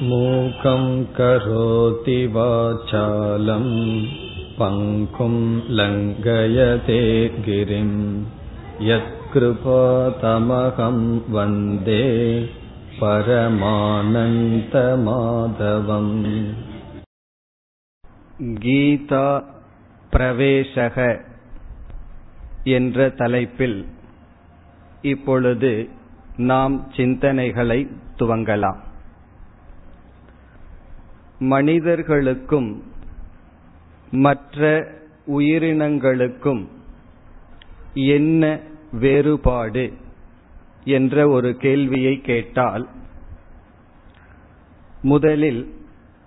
मूकं करोति वाचालं पङ्कुं लङ्घयते गिरिं यत्कृपातमहं वन्दे परमानन्तमाधवम् கீதா பிரவேசக என்ற தலைப்பில் இப்பொழுது நாம் சிந்தனைகளை துவங்கலாம் மனிதர்களுக்கும் மற்ற உயிரினங்களுக்கும் என்ன வேறுபாடு என்ற ஒரு கேள்வியை கேட்டால் முதலில்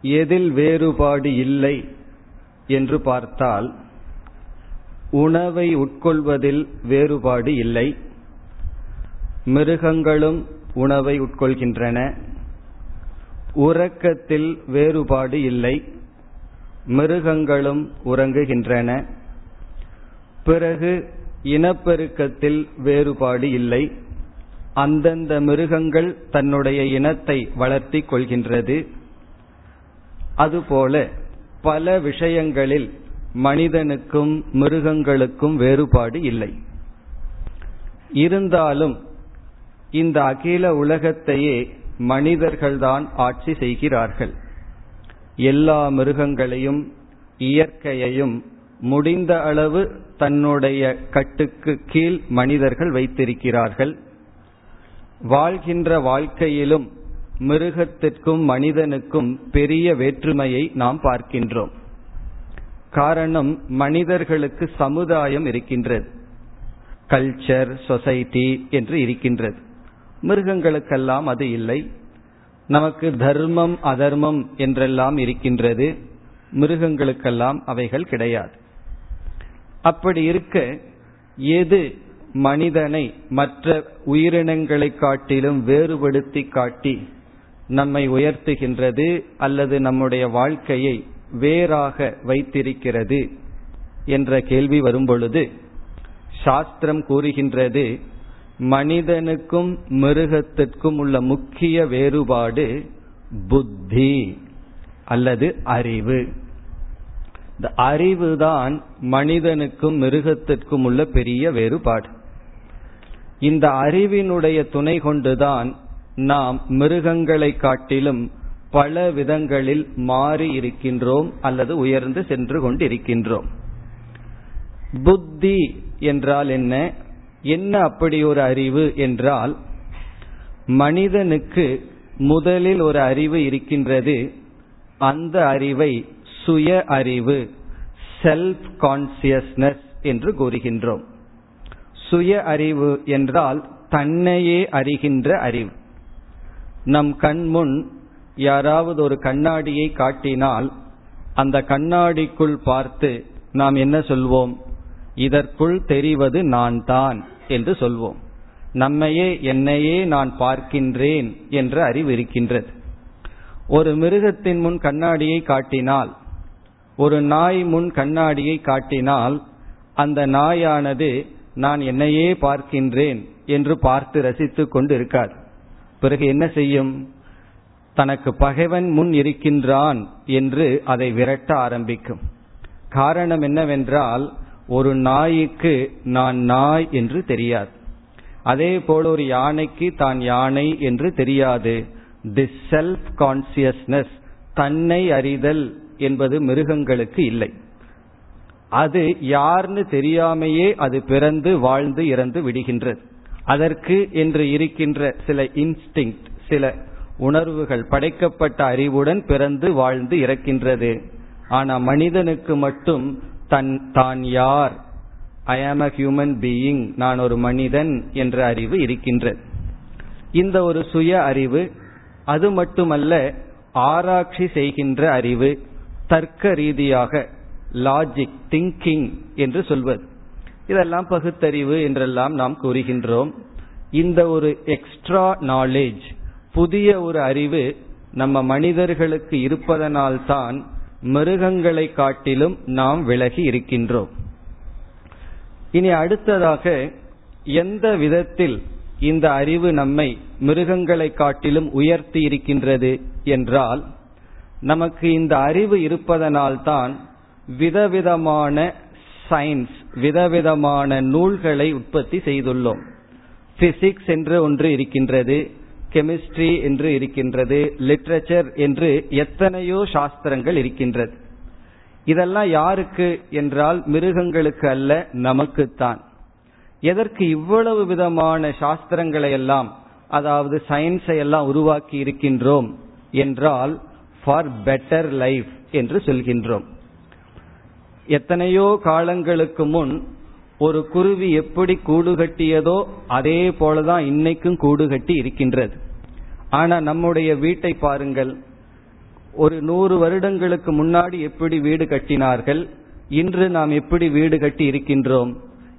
எதில் வேறுபாடு இல்லை என்று பார்த்தால் உணவை உட்கொள்வதில் வேறுபாடு இல்லை மிருகங்களும் உணவை உட்கொள்கின்றன உறக்கத்தில் வேறுபாடு இல்லை. மிருகங்களும் உறங்குகின்றன. பிறகு இனப்பெருக்கத்தில் வேறுபாடு இல்லை. அந்தந்த மிருகங்கள் தன்னுடைய இனத்தை வளர்த்தி கொள்கின்றது. அதுபோல பல விஷயங்களில் மனிதனுக்கும் மிருகங்களுக்கும் வேறுபாடு இல்லை. இருந்தாலும் இந்த அகில உலகத்தையே மனிதர்கள்தான் ஆட்சி செய்கிறார்கள். எல்லா மிருகங்களையும் இயற்கையையும் முடிந்த அளவு தன்னுடைய கட்டுக்கு கீழ் மனிதர்கள் வைத்திருக்கிறார்கள். வாழ்கின்ற வாழ்க்கையிலும் மிருகத்திற்கும் மனிதனுக்கும் பெரிய வேற்றுமையை நாம் பார்க்கின்றோம். காரணம் மனிதர்களுக்கு சமுதாயம் இருக்கின்றது. கல்ச்சர் சொசைட்டி என்று இருக்கின்றது. மிருகங்களுக்கெல்லாம் அது இல்லை. நமக்கு தர்மம் அதர்மம் என்றெல்லாம் இருக்கின்றது. மிருகங்களுக்கெல்லாம் அவைகள் கிடையாது. அப்படி இருக்க எது மனிதனை மற்ற உயிரினங்களை காட்டிலும் வேறுபடுத்தி காட்டி நம்மை உயர்த்துகின்றது அல்லது நம்முடைய வாழ்க்கையை வேறாக வைத்திருக்கிறது என்ற கேள்வி வரும்பொழுது சாஸ்திரம் கூறுகின்றது மனிதனுக்கும் மிருகத்திற்கும் உள்ள முக்கிய வேறுபாடு புத்தி அல்லது அறிவு. இந்த அறிவுதான் மனிதனுக்கும் மிருகத்திற்கும் உள்ள பெரிய வேறுபாடு. இந்த அறிவினுடைய துணை கொண்டுதான் நாம் மிருகங்களை காட்டிலும் பல விதங்களில் மாறி இருக்கின்றோம் அல்லது உயர்ந்து சென்று கொண்டிருக்கின்றோம். புத்தி என்றால் என்ன? என்ன அப்படி ஒரு அறிவு என்றால் மனிதனுக்கு முதலில் ஒரு அறிவு இருக்கின்றது அந்த அறிவை சுய அறிவு செல்ஃப் கான்சியஸ்னஸ் என்று கூறுகின்றோம். சுய அறிவு என்றால் தன்னையே அறிகின்ற அறிவு. நம் கண்முன் யாராவது ஒரு கண்ணாடியை காட்டினால் அந்த கண்ணாடிக்குள் பார்த்து நாம் என்ன சொல்வோம்? இதற்குள் தெரிவது நான் தான் என்று சொல்வோம். நம்மையே என்னையே நான் பார்க்கின்றேன் என்ற அறிவு இருக்கின்றது. ஒரு மிருகத்தின் முன் கண்ணாடியை காட்டினால் ஒரு நாய் முன் கண்ணாடியை காட்டினால் அந்த நாயானது நான் என்னையே பார்க்கின்றேன் என்று பார்த்து ரசித்துக் கொண்டு இருக்காது பிறகு என்ன செய்யும்? தனக்கு பகைவன் முன் இருக்கின்றான் என்று அதை விரட்ட ஆரம்பிக்கும். காரணம் என்னவென்றால் ஒரு நாய்க்கு நான் நாய் என்று தெரியாது. அதே போல ஒரு யானைக்கு தான் யானை என்று தெரியாது. தி செல்ஃப் கான்சியஸ்னஸ் தன்னை அறிதல் என்பது மிருகங்களுக்கு இல்லை. அது யார்னு தெரியாமையே அது பிறந்து வாழ்ந்து இறந்து விடுகின்றது. அதற்கு என்று இருக்கின்ற சில இன்ஸ்டிங் சில உணர்வுகள் படைக்கப்பட்ட அறிவுடன் பிறந்து வாழ்ந்து இறக்கின்றது. ஆனா மனிதனுக்கு மட்டும் தன் தான் யார்? ஐ ஆம் அ ஹியூமன் பீயிங் நான் ஒரு மனிதன் என்ற அறிவு இருக்கின்றது இந்த ஒரு சுய அறிவு அது மட்டுமல்ல ஆராய்ச்சி செய்கின்ற அறிவு தர்க்க ரீதியாக லாஜிக் திங்கிங் என்று சொல்வது. இதெல்லாம் பகுத்தறிவு என்றெல்லாம் நாம் கூறுகின்றோம். இந்த ஒரு எக்ஸ்ட்ரா நாலேஜ் புதிய ஒரு அறிவு நம்ம மனிதர்களுக்கு இருப்பதனால்தான் மிருகங்களை காட்டிலும் நாம் விலகி இருக்கின்றோம். இனி அடுத்ததாக எந்த விதத்தில் இந்த அறிவு நம்மை மிருகங்களை காட்டிலும் உயர்த்தி இருக்கின்றது என்றால் நமக்கு இந்த அறிவு இருப்பதனால்தான் விதவிதமான சயின்ஸ் விதவிதமான நூல்களை உற்பத்தி செய்துள்ளோம். பிசிக்ஸ் என்று ஒன்று இருக்கின்றது. கெமிஸ்ட்ரி என்று இருக்கின்றது லிட்ரேச்சர் என்று எத்தனையோ சாஸ்திரங்கள் இருக்கின்றது. இதெல்லாம் யாருக்கு என்றால் மிருகங்களுக்கு அல்ல நமக்குத்தான். எதற்கு இவ்வளவு விதமான சாஸ்திரங்களை எல்லாம் அதாவது சயின்ஸை எல்லாம் உருவாக்கி இருக்கின்றோம் என்றால் ஃபார் பெட்டர் லைஃப் என்று சொல்கின்றோம். எத்தனையோ காலங்களுக்கு முன் ஒரு குருவி எப்படி கூடு கட்டியதோ அதே போலதான் இன்னைக்கும் கூடு கட்டி இருக்கின்றது. ஆனா நம்முடைய வீட்டை பாருங்கள். ஒரு நூறு வருடங்களுக்கு முன்னாடி எப்படி வீடு கட்டினார்கள்? இன்று நாம் எப்படி வீடு கட்டி இருக்கின்றோம்?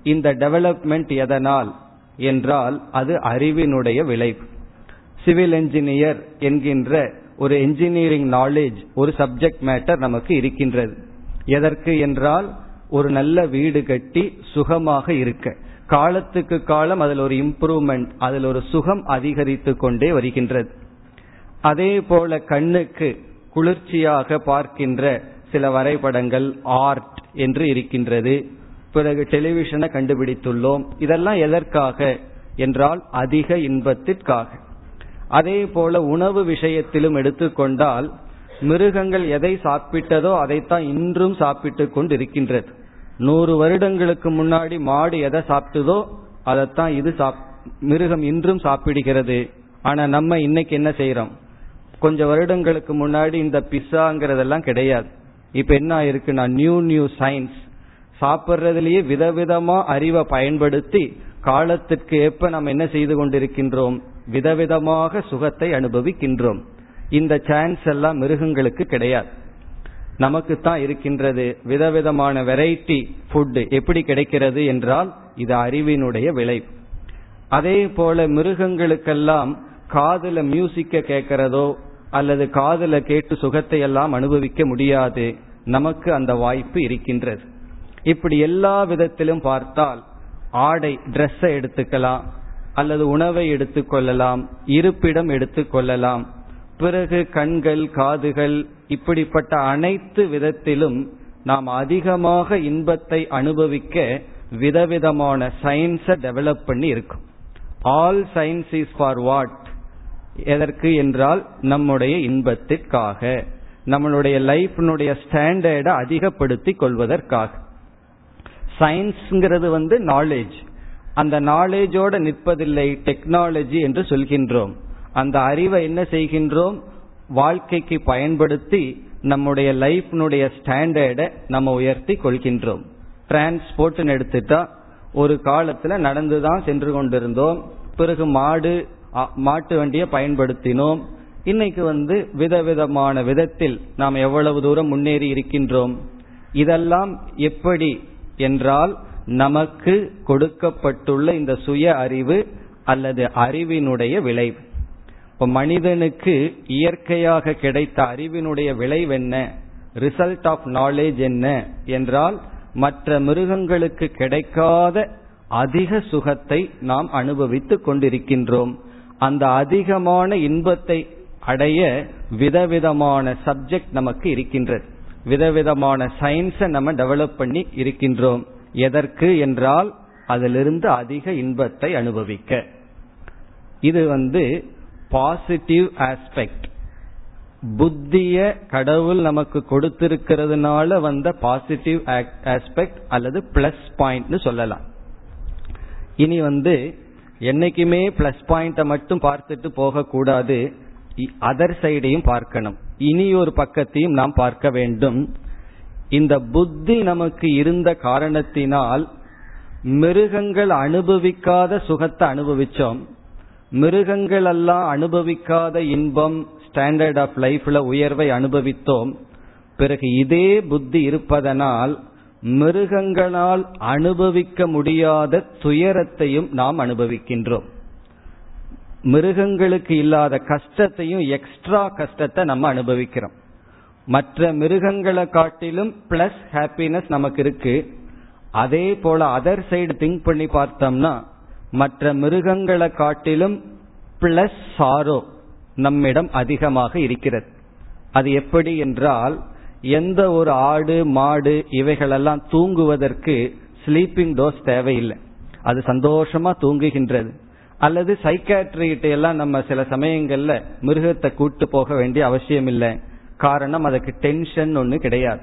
இந்த டெவலப்மெண்ட் எதனால் என்றால் அது அறிவினுடைய விளைவு. சிவில் என்ஜினியர் என்கின்ற ஒரு என்ஜினியரிங் நாலேஜ் ஒரு சப்ஜெக்ட் மேட்டர் நமக்கு இருக்கின்றது. எதற்கு என்றால் ஒரு நல்ல வீடு கட்டி சுகமாக இருக்க. காலத்துக்கு காலம் அதில் ஒரு இம்ப்ரூவ்மெண்ட் அதில் ஒரு சுகம் அதிகரித்து கொண்டே வருகின்றது. அதே போல கண்ணுக்கு குளிர்ச்சியாக பார்க்கின்ற சில வரைபடங்கள் ஆர்ட் என்று இருக்கின்றது. பிறகு டெலிவிஷனை கண்டுபிடித்துள்ளோம். இதெல்லாம் எதற்காக என்றால் அதிக இன்பத்திற்காக. அதே போல உணவு விஷயத்திலும் எடுத்துக்கொண்டால் மிருகங்கள் எதை சாப்பிட்டதோ அதைத்தான் இன்றும் சாப்பிட்டு கொண்டு இருக்கின்றது நூறு வருடங்களுக்கு முன்னாடி மாடு எதை சாப்பிட்டதோ அதைத்தான் இது மிருகம் இன்றும் சாப்பிடுகிறது. ஆனா நம்ம இன்னைக்கு என்ன செய்யறோம் கொஞ்சம் வருடங்களுக்கு முன்னாடி இந்த பிஸ்ஸாங்கிறதெல்லாம் கிடையாது. இப்ப என்ன ஆயிருக்குன்னா நியூ நியூ சயின்ஸ் சாப்பிட்றதுலயே விதவிதமா அறிவை பயன்படுத்தி காலத்திற்கு ஏற்ப நம்ம என்ன செய்து கொண்டிருக்கின்றோம்? விதவிதமாக சுகத்தை அனுபவிக்கின்றோம். இந்த சான்ஸ் எல்லாம் மிருகங்களுக்கு கிடையாது. நமக்கு தான் இருக்கின்றது விதவிதமான வெரைட்டி ஃபுட் எப்படி கிடைக்கிறது என்றால் இது அறிவினுடைய விளை அதே போல மிருகங்களுக்கெல்லாம் காதுல மியூசிக்க கேட்கிறதோ அல்லது காதுல கேட்டு சுகத்தை எல்லாம் அனுபவிக்க முடியாது நமக்கு அந்த வாய்ப்பு இருக்கின்றது. இப்படி எல்லா விதத்திலும் பார்த்தால் ஆடை ட்ரெஸ்ஸை எடுத்துக்கலாம் அல்லது உணவை எடுத்துக்கொள்ளலாம் இருப்பிடம் எடுத்துக்கொள்ளலாம் பிறகு கண்கள் காதுகள் இப்படிப்பட்ட அனைத்து விதத்திலும் நாம் அதிகமாக இன்பத்தை அனுபவிக்க விதவிதமான சயின்ஸை டெவலப் பண்ணி இருக்கும். All science is for what எதற்கு என்றால் நம்முடைய இன்பத்திற்காக நம்மளுடைய லைஃப்னுடைய ஸ்டாண்டர்டை அதிகப்படுத்தி கொள்வதற்காக. சயின்ஸ்ங்கிறது வந்து நாலேஜ் அந்த நாலேஜோட நிற்பதில்லை டெக்னாலஜி என்று சொல்கின்றோம். அந்த அறிவை என்ன செய்கின்றோம்? வாழ்க்கைக்கு பயன்படுத்தி நம்முடைய லைஃப்னுடைய ஸ்டாண்டர்டை நம்ம உயர்த்தி கொள்கின்றோம். டிரான்ஸ்போர்ட்னு எடுத்துட்டா ஒரு காலத்துல நடந்துதான் சென்று கொண்டிருந்தோம். பிறகு மாடு மாட்டு வண்டியை பயன்படுத்தினோம். இன்னைக்கு வந்து விதவிதமான விதத்தில் நாம் எவ்வளவு தூரம் முன்னேறி இருக்கின்றோம்? இதெல்லாம் எப்படி என்றால் நமக்கு கொடுக்கப்பட்டுள்ள இந்த சுய அறிவு அல்லது அறிவினுடைய விளைவு. இப்ப மனிதனுக்கு இயற்கையாக கிடைத்த அறிவினுடைய விளைவு என்ன? ரிசல்ட் ஆஃப் நாலேஜ் என்ன? என்றால் மற்ற மிருகங்களுக்கு கிடைக்காத அதிக சுகத்தை நாம் அனுபவித்துக் கொண்டிருக்கின்றோம். அந்த அதிகமான இன்பத்தை அடைய விதவிதமான சப்ஜெக்ட் நமக்கு இருக்கின்றது. விதவிதமான சயின்ஸை நம்ம டெவலப் பண்ணி இருக்கின்றோம். எதற்கு என்றால் அதிலிருந்து அதிக இன்பத்தை அனுபவிக்க. இது வந்து பாசிட்டிவ் ஆஸ்பெக்ட் புத்திய கடவுள் நமக்கு கொடுத்திருக்கிறதுனால வந்த பாசிட்டிவ் ஆஸ்பெக்ட் அல்லது பிளஸ் பாயிண்ட்னு சொல்லலாம். இனி வந்து என்னைக்குமே பிளஸ் பாயிண்ட மட்டும் பார்த்துட்டு போக கூடாது அதர் சைடையும் பார்க்கணும். இனி ஒரு பக்கத்தையும் நாம் பார்க்க வேண்டும். இந்த புத்தி நமக்கு இருந்த காரணத்தினால் மிருகங்கள் அனுபவிக்காத சுகத்தை அனுபவிச்சோம். மிருகங்கள் எல்லாம் அனுபவிக்காத இன்பம் ஸ்டாண்டர்ட் ஆஃப் லைஃப்ல உயர்வை அனுபவித்தோம். பிறகு இதே புத்தி இருப்பதனால் மிருகங்களால் அனுபவிக்க முடியாத துயரத்தையும் நாம் அனுபவிக்கின்றோம். மிருகங்களுக்கு இல்லாத கஷ்டத்தையும் எக்ஸ்ட்ரா கஷ்டத்தை நம்ம அனுபவிக்கிறோம். மற்ற மிருகங்களை காட்டிலும் பிளஸ் ஹாப்பினஸ் நமக்கு இருக்கு. அதே போல அதர் சைடு திங்க் பண்ணி பார்த்தோம்னா மற்ற மிருகங்களை காட்டிலும் பிளஸ் சாரோ நம்மிடம் அதிகமாக இருக்கிறது. அது எப்படி என்றால் எந்த ஒரு ஆடு மாடு இவைகளெல்லாம் தூங்குவதற்கு ஸ்லீப்பிங் டோஸ் தேவையில்லை. அது சந்தோஷமா தூங்குகின்றது. அல்லது சைக்காட்ரிகிட்ட எல்லாம் நம்ம சில சமயங்கள்ல மிருகத்தை கூட்டு போக வேண்டிய அவசியம் இல்லை காரணம் அதுக்கு டென்ஷன் ஒன்று கிடையாது.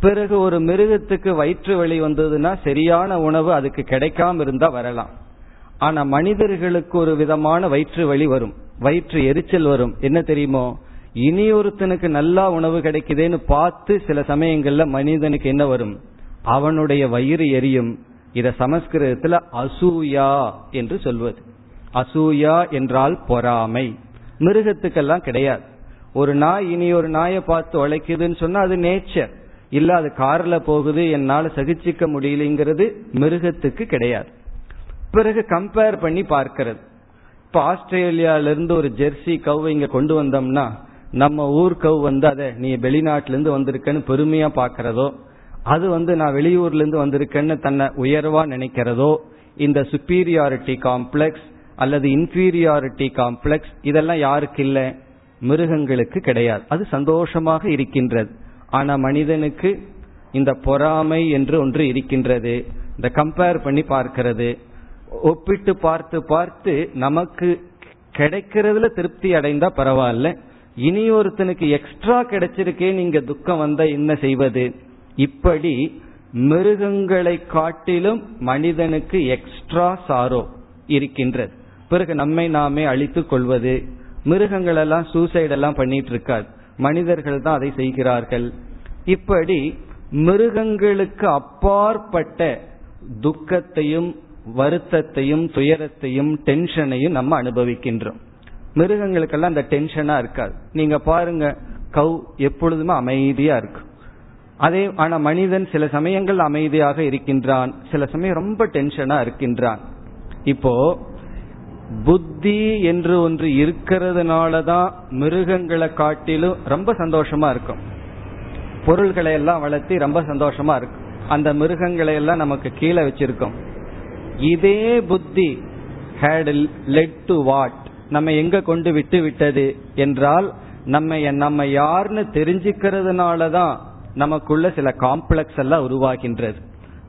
பிறகு ஒரு மிருகத்துக்கு வயிற்று வலி வந்ததுன்னா சரியான உணவு அதுக்கு கிடைக்காம இருந்தா வரலாம். ஆனா மனிதர்களுக்கு ஒரு விதமான வயிற்று வலி வரும். வயிற்று எரிச்சல் வரும். என்ன தெரியுமோ? இனி ஒருத்தனுக்கு நல்லா உணவு கிடைக்குதேன்னு பார்த்து சில சமயங்கள்ல மனிதனுக்கு என்ன வரும்? அவனுடைய வயிறு எரியும். இத சமஸ்கிருதத்துல அசூயா என்று சொல்வது. அசூயா என்றால் பொறாமை. மிருகத்துக்கெல்லாம் கிடையாது. ஒரு நாய் இனி ஒரு நாயை பார்த்து உழைக்குதுன்னு சொன்னா அது நேச்சர் இல்ல அது கார்ல போகுது என்னால சகிச்சிக்க முடியலங்கிறது மிருகத்துக்கு கிடையாது. பிறகு கம்பேர் பண்ணி பார்க்கிறது. இப்ப ஆஸ்திரேலியாவிலிருந்து ஒரு ஜெர்சி கவ் இங்க கொண்டு வந்தோம்னா நம்ம ஊர் கவ் வந்து அதை நீ வெளிநாட்டிலேருந்து வந்திருக்கன்னு பெருமையா பாக்கிறதோ அது வந்து நான் வெளியூர்லேருந்து வந்திருக்கேன்னு தன்னை உயர்வா நினைக்கிறதோ இந்த சுப்பீரியாரிட்டி காம்ப்ளெக்ஸ் அல்லது இன்ஃபீரியாரிட்டி காம்ப்ளெக்ஸ் இதெல்லாம் யாருக்கு இல்லை? மிருகங்களுக்கு கிடையாது. அது சந்தோஷமாக இருக்கின்றது. ஆனா மனிதனுக்கு இந்த பொறாமை என்று ஒன்று இருக்கின்றது. இந்த கம்பேர் பண்ணி பார்க்கிறது. ஒப்பிட்டு பார்த்து பார்த்து நமக்கு கிடைக்கிறதுல திருப்தி அடைந்தா பரவாயில்ல. இனி ஒருத்தனுக்கு எக்ஸ்ட்ரா கிடைச்சிருக்கே நீங்க துக்கம் வந்தா என்ன செய்வது? இப்படி மிருகங்களை காட்டிலும் மனிதனுக்கு எக்ஸ்ட்ரா சாரோ இருக்கின்றது. பிறகு நம்மை நாமே அழித்து கொள்வது. மிருகங்கள் எல்லாம் சூசைட் எல்லாம் பண்ணிட்டு இருக்காது. மனிதர்கள் தான் அதை செய்கிறார்கள். இப்படி மிருகங்களுக்கு அப்பாற்பட்ட துக்கத்தையும் வருத்தத்தையும் துயரத்தையும் டென்ஷனையும் நம்ம அனுபவிக்கின்றோம். மிருகங்களுக்கெல்லாம் அந்த டென்ஷனா இருக்காது. நீங்க பாருங்க கவ் எப்பொழுதுமே அமைதியா இருக்கும். அதே ஆனா மனிதன் சில சமயங்கள் அமைதியாக இருக்கின்றான். சில சமயம் ரொம்ப டென்ஷனா இருக்கின்றான். இப்போ புத்தி என்று ஒன்று இருக்கிறதுனால தான் மிருகங்களை காட்டிலும் ரொம்ப சந்தோஷமா இருக்கும். பொருள்களை எல்லாம் வளர்த்தி ரொம்ப சந்தோஷமா இருக்கும். அந்த மிருகங்களை எல்லாம் நமக்கு கீழே வச்சிருக்கோம். இதே புத்தி. ஹேட் லெட் டு வாட் நம்ம எங்க கொண்டு விட்டு விட்டது என்றால் நம்ம நம்ம யாருன்னு தெரிஞ்சுக்கிறதுனாலதான் நமக்குள்ள சில காம்ப்ளெக்ஸ் எல்லாம் உருவாகின்றது.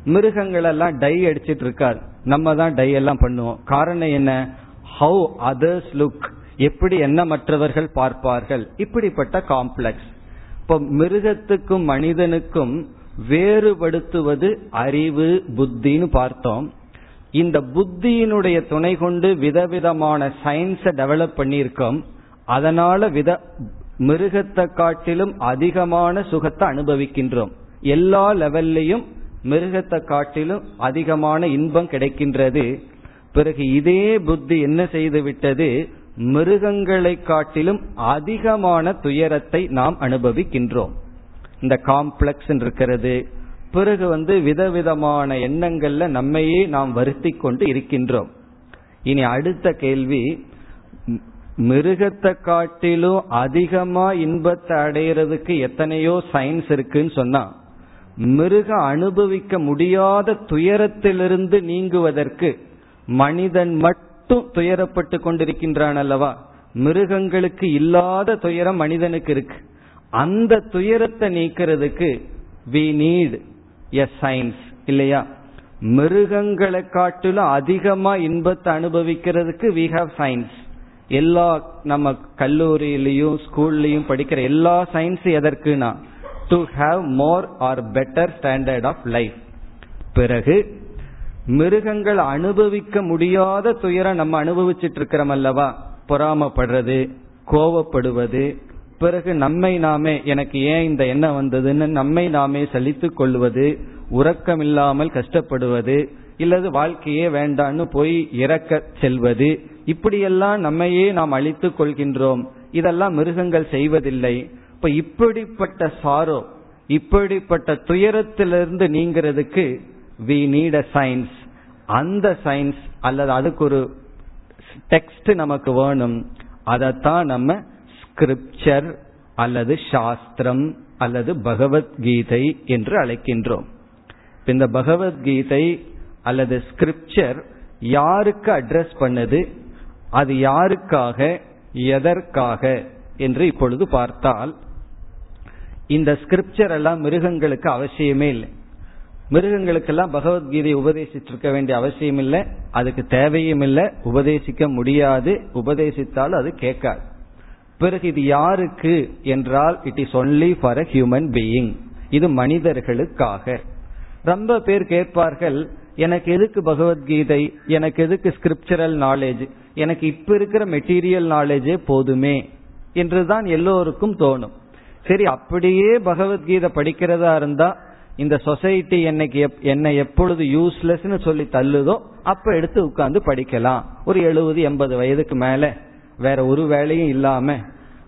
மிருகங்கள் எல்லாம் டை அடிச்சிட்டு இருக்காது நம்ம தான் டை எல்லாம் பண்ணுவோம். காரணம் என்ன? ஹவு அதர்ஸ் லுக் எப்படி என்ன மற்றவர்கள் பார்ப்பார்கள்? இப்படிப்பட்ட காம்ப்ளெக்ஸ் இப்போ மிருகத்துக்கும் மனிதனுக்கும் வேறுபடுத்துவது அறிவு புத்தின்னு பார்த்தோம். இந்த புத்தியினுடைய துணை கொண்டு விதவிதமான சயின்ஸை டெவலப் பண்ணியிருக்கோம். அதனால வித மிருகத்தை காட்டிலும் அதிகமான சுகத்தை அனுபவிக்கின்றோம். எல்லா லெவல்லையும் மிருகத்தை காட்டிலும் அதிகமான இன்பம் கிடைக்கின்றது. பிறகு இதே புத்தி என்ன செய்து விட்டது? மிருகங்களை காட்டிலும் அதிகமான துயரத்தை நாம் அனுபவிக்கின்றோம். இந்த காம்ப்ளெக்ஸ் இருக்கிறது பிறகு வந்து விதவிதமான எண்ணங்கள்ல நம்மையே நாம் வருத்தி கொண்டு இருக்கின்றோம். இனி அடுத்த கேள்வி மிருகத்தை காட்டிலும் அதிகமா இன்பத்தை அடையிறதுக்கு எத்தனையோ சயின்ஸ் இருக்குன்னு சொன்னா மிருக அனுபவிக்க முடியாத துயரத்திலிருந்து நீங்குவதற்கு மனிதன் மட்டும் துயரப்பட்டு கொண்டிருக்கின்றான் அல்லவா? மிருகங்களுக்கு இல்லாத துயரம் மனிதனுக்கு இருக்கு. அந்த துயரத்தை நீக்கிறதுக்கு வி நீட் எ சயின்ஸ் இல்லையா? மிருகங்களை காட்டிலும் அதிகமா இன்பத்தை அனுபவிக்கிறதுக்கு வி ஹாவ் சயின்ஸ் எல்லா நம்ம கல்லூரியிலையும் ஸ்கூல்லையும் படிக்கிற எல்லா science எதற்குனா to have more or better standard of life பிறகு மிருகங்கள் அனுபவிக்க முடியாத துயரம் நம்ம அனுபவிச்சுட்டு இருக்கிறோம் அல்லவா? பொறாமப்படுறது கோவப்படுவது பிறகு நம்மை நாமே எனக்கு ஏன் இந்த எண்ணம் வந்ததுன்னு நம்மை நாமே சலித்துக் கொள்வது உறக்கமில்லாமல் கஷ்டப்படுவது இல்லது வாழ்க்கையே வேண்டான்னு போய் இறக்க செல்வது இப்படியெல்லாம் நம்மையே நாம் அழித்துக் கொள்கின்றோம். இதெல்லாம் மிருகங்கள் செய்வதில்லை. இப்ப இப்படிப்பட்ட சாரோ இப்படிப்பட்ட துயரத்திலிருந்து நீங்கிறதுக்கு வி நீட் அ சயின்ஸ் அந்த சயின்ஸ் அல்லது அதுக்கு ஒரு டெக்ஸ்ட் நமக்கு வேணும். அதைத்தான் நம்ம ஸ்கிரிப்சர் அல்லது சாஸ்திரம் அல்லது பகவத்கீதை என்று அழைக்கின்றோம். இந்த பகவத்கீதை அல்லது ஸ்கிரிப்சர் யாருக்கு அட்ரஸ் பண்ணது? அது யாருக்காக? எதற்காக? என்று இப்பொழுது பார்த்தால் இந்த ஸ்கிரிப்சர் எல்லாம் மிருகங்களுக்கு அவசியமே இல்லை. மிருகங்களுக்கெல்லாம் பகவத்கீதை உபதேசிச்சிருக்க வேண்டிய அவசியம் இல்லை அதுக்கு தேவையும் இல்லை. உபதேசிக்க முடியாது. உபதேசித்தால் அது கேட்காது. பிறகு இது யாருக்கு என்றால் it is only for a human being இது மனிதர்களுக்காக. ரொம்ப பேர் கேட்பார்கள் எனக்கு எதுக்கு பகவத்கீதை? எனக்கு எதுக்கு ஸ்கிரிப்சரல் நாலேஜ் எனக்கு இப்ப இருக்கிற மெட்டீரியல் நாலேஜே போதுமே? என்றுதான் எல்லோருக்கும் தோணும். சரி அப்படியே பகவத்கீதை படிக்கிறதா இருந்தா இந்த சொசைட்டி என்னைக்கு என்னை எப்பொழுது யூஸ்லெஸ்னு சொல்லி தள்ளுதோ அப்ப எடுத்து உட்கார்ந்து படிக்கலாம். ஒரு எழுபது எண்பது வயதுக்கு மேல. வேற ஒரு வேலையும் இல்லாம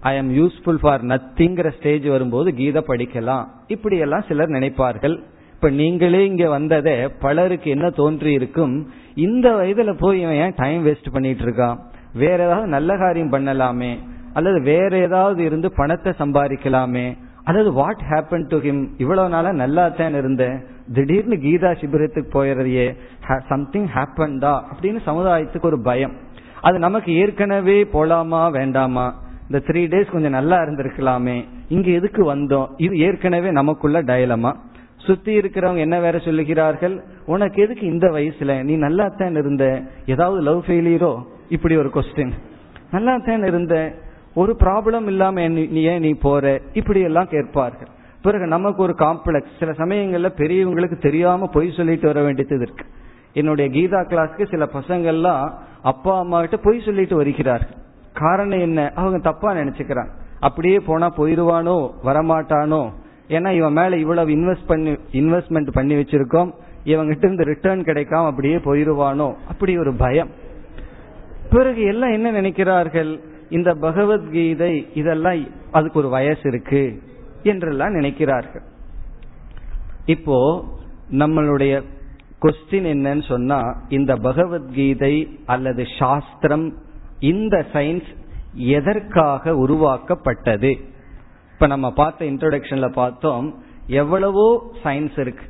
ஐ எம் யூஸ்ஃபுல் ஃபார் நத்திங்கிற ஸ்டேஜ் வரும்போது கீதை படிக்கலாம். இப்படி எல்லாம் சிலர் நினைப்பார்கள். இப்ப நீங்களே இங்க வந்ததே பலருக்கு என்ன தோன்றி இருக்கும் இந்த வயதுல போய் இவன் ஏன் டைம் வேஸ்ட் பண்ணிட்டு இருக்கான் வேற ஏதாவது நல்ல காரியம் பண்ணலாமே? அல்லது வேற ஏதாவது இருந்து பணத்தை சம்பாதிக்கலாமே? அல்லது வாட் ஹேப்பன் டு ஹிம் இவ்வளவு நாளா நல்லா தான் இருந்தேன். திடீர்னு கீதா சிபிரத்துக்கு போயிடுறதையே சம்திங் ஹேப்பன்டா அப்படின்னு சமுதாயத்துக்கு ஒரு பயம். அது நமக்கு ஏற்கனவே போலாமா வேண்டாமா? இந்த த்ரீ டேஸ் கொஞ்சம் நல்லா இருந்திருக்கலாமே. இங்க எதுக்கு வந்தோம்? இது ஏற்கனவே நமக்குள்ள டயலமா சுத்தி இருக்கிறவங்க என்ன வேற சொல்லுகிறார்கள்? உனக்கு எதுக்கு இந்த வயசுல? நீ நல்லா தான் இருந்த. ஏதாவது லவ் ஃபெயிலியரோ இப்படி ஒரு கொஸ்டின் நல்லா தான் இருந்த. ஒரு ப்ராப்ளம் இல்லாம நீ ஏன் நீ போற? இப்படி எல்லாம் கேட்பார்கள். பிறகு நமக்கு ஒரு காம்ப்ளெக்ஸ் சில சமயங்கள்ல பெரியவங்களுக்கு தெரியாம பொய் சொல்லிட்டு வர வேண்டியது இருக்கு. என்னுடைய கீதா கிளாஸ்க்கு சில பசங்கள்லாம் அப்பா அம்மா கிட்ட பொய் சொல்லிட்டு வருகிறார்கள் காரணம் என்ன? அவங்க தப்பா நினைச்சுக்கிறாங்க அப்படியே போனா போயிருவானோ? வரமாட்டானோ? ஏன்னா இவன் மேல இவ்வளவு இன்வெஸ்ட் பண்ணி இன்வெஸ்ட்மெண்ட் பண்ணி வச்சிருக்கோம். இவங்கிட்ட இருந்து ரிட்டர்ன் கிடைக்காம அப்படியே போயிருவானோ? அப்படி ஒரு பயம். பிறகு எல்லாம் என்ன நினைக்கிறார்கள்? இந்த பகவத்கீதை இதெல்லாம் அதுக்கு ஒரு வயசு இருக்கு என்றெல்லாம் நினைக்கிறார்கள். இப்போ நம்மளுடைய கொஸ்டின் என்னன்னு சொன்னா இந்த பகவத்கீதை அல்லது சாஸ்திரம் இந்த சயின்ஸ் எதற்காக உருவாக்கப்பட்டது? இப்ப நம்ம பார்த்த இன்ட்ரோடக்ஷன்ல பார்த்தோம் எவ்வளவோ சயின்ஸ் இருக்கு.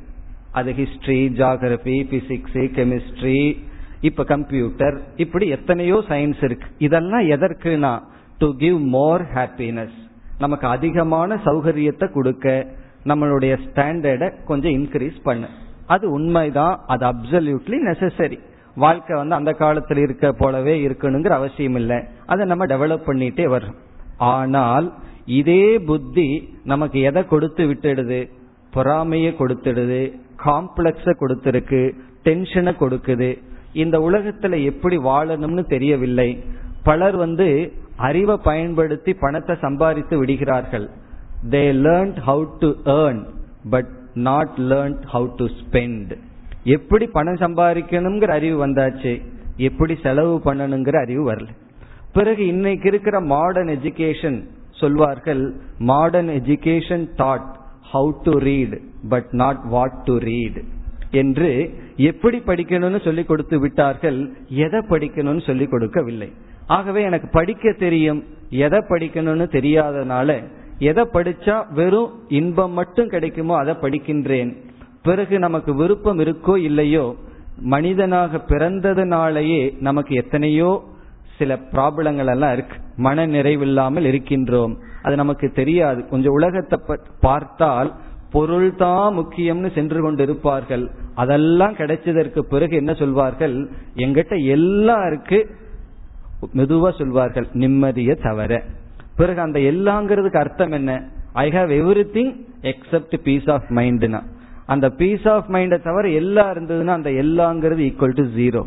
அது ஹிஸ்டரி ஜாகிரபி பிசிக்ஸ் கெமிஸ்ட்ரி இப்ப கம்ப்யூட்டர் இப்படி எத்தனையோ சயின்ஸ் இருக்கு. இதெல்லாம் எதற்குனா டு கிவ் மோர் ஹாப்பினஸ் நமக்கு அதிகமான சௌகரியத்தை கொடுக்க நம்மளுடைய ஸ்டாண்டர்டை கொஞ்சம் இன்க்ரீஸ் பண்ணு. அது உண்மைதான் அது அப்சல்யூட்லி நெசசரி வாழ்க்கை வந்து அந்த காலத்தில் இருக்க போலவே இருக்கணுங்கிற அவசியம் இல்லை. அதை நம்ம டெவலப் பண்ணிட்டே வரும் ஆனால் இதே புத்தி நமக்கு எதை கொடுத்து விட்டுடுது? பொறாமையை கொடுத்துடுது காம்ப்ளெக்ஸ கொடுத்துருக்கு டென்ஷனை கொடுக்குது. இந்த உலகத்துல எப்படி வாழணும்னு தெரியவில்லை. பலர் வந்து அறிவை பயன்படுத்தி பணத்தை சம்பாதித்து விடுகிறார்கள். They learn how to earn but not learned how to spend எப்படி பணம் சம்பாதிக்கணுங்கிற அறிவு வந்தாச்சு? எப்படி செலவு பண்ணணுங்கிற அறிவு வரல. பிறகு இன்னைக்கு இருக்கிற மாடர்ன் எஜுகேஷன் சொல்வார்கள் modern education taught how to read but not what to read என்று எப்படி படிக்கணும்னு சொல்லிக் கொடுத்து விட்டார்கள் எதை படிக்கணும்னு சொல்லிக் கொடுக்கவில்லை. ஆகவே எனக்கு படிக்க தெரியும் எதை படிக்கணும்னு தெரியாதனால எதை படிச்சா வெறும் இன்பம் மட்டும் கிடைக்குமோ அதை படிக்கின்றேன். பிறகு நமக்கு விருப்பம் இருக்கோ இல்லையோ மனிதனாக பிறந்ததுனாலேயே நமக்கு எத்தனையோ சில ப்ராப்ளங்கள் எல்லாம் இருக்கு. மன நிறைவில்லாமல் இருக்கின்றோம். அது நமக்கு தெரியாது. கொஞ்சம் உலகத்தை பார்த்தால் பொருள் தான் முக்கியம்னு சென்று கொண்டு இருப்பார்கள் அதெல்லாம் கிடைச்சதற்கு பிறகு என்ன சொல்வார்கள்? எங்கிட்ட எல்லாம் இருக்கு. மெதுவா சொல்வார்கள் நிம்மதியை தவிர. பிறகு அந்த எல்லாங்கிறதுக்கு அர்த்தம் என்ன? I have everything except peace of மைண்ட்னா அந்த பீஸ் ஆஃப் மைண்டை தவிர எல்லா இருந்ததுன்னா அந்த எல்லாங்கிறது equal to zero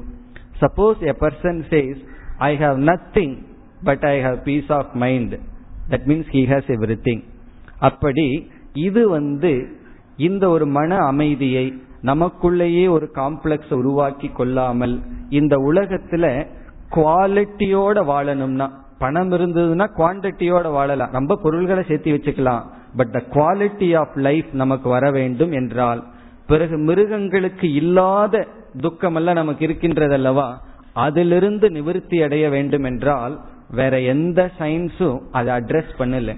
suppose a person says I have nothing but I have peace of mind that means he has everything அப்படி இது வந்து இந்த ஒரு மன அமைதியை நமக்குள்ளேயே ஒரு காம்ப்ளெக்ஸ் உருவாக்கி கொள்ளாமல் இந்த உலகத்துல குவாலிட்டியோட வாழணும்னா பணம் இருந்ததுன்னா குவான்டிட்டியோட வாழலாம். ரொம்ப பொருள்களை சேர்த்து வச்சுக்கலாம். But the quality of life நமக்கு வர வேண்டும் என்றால் பிறகு மிருகங்களுக்கு இல்லாத துக்கம் எல்லாம் நமக்கு இருக்கின்றது அல்லவா? அதிலிருந்து நிவர்த்தி அடைய வேண்டும் என்றால் வேற எந்த சயின்ஸும் அதை அட்ரஸ் பண்ணல.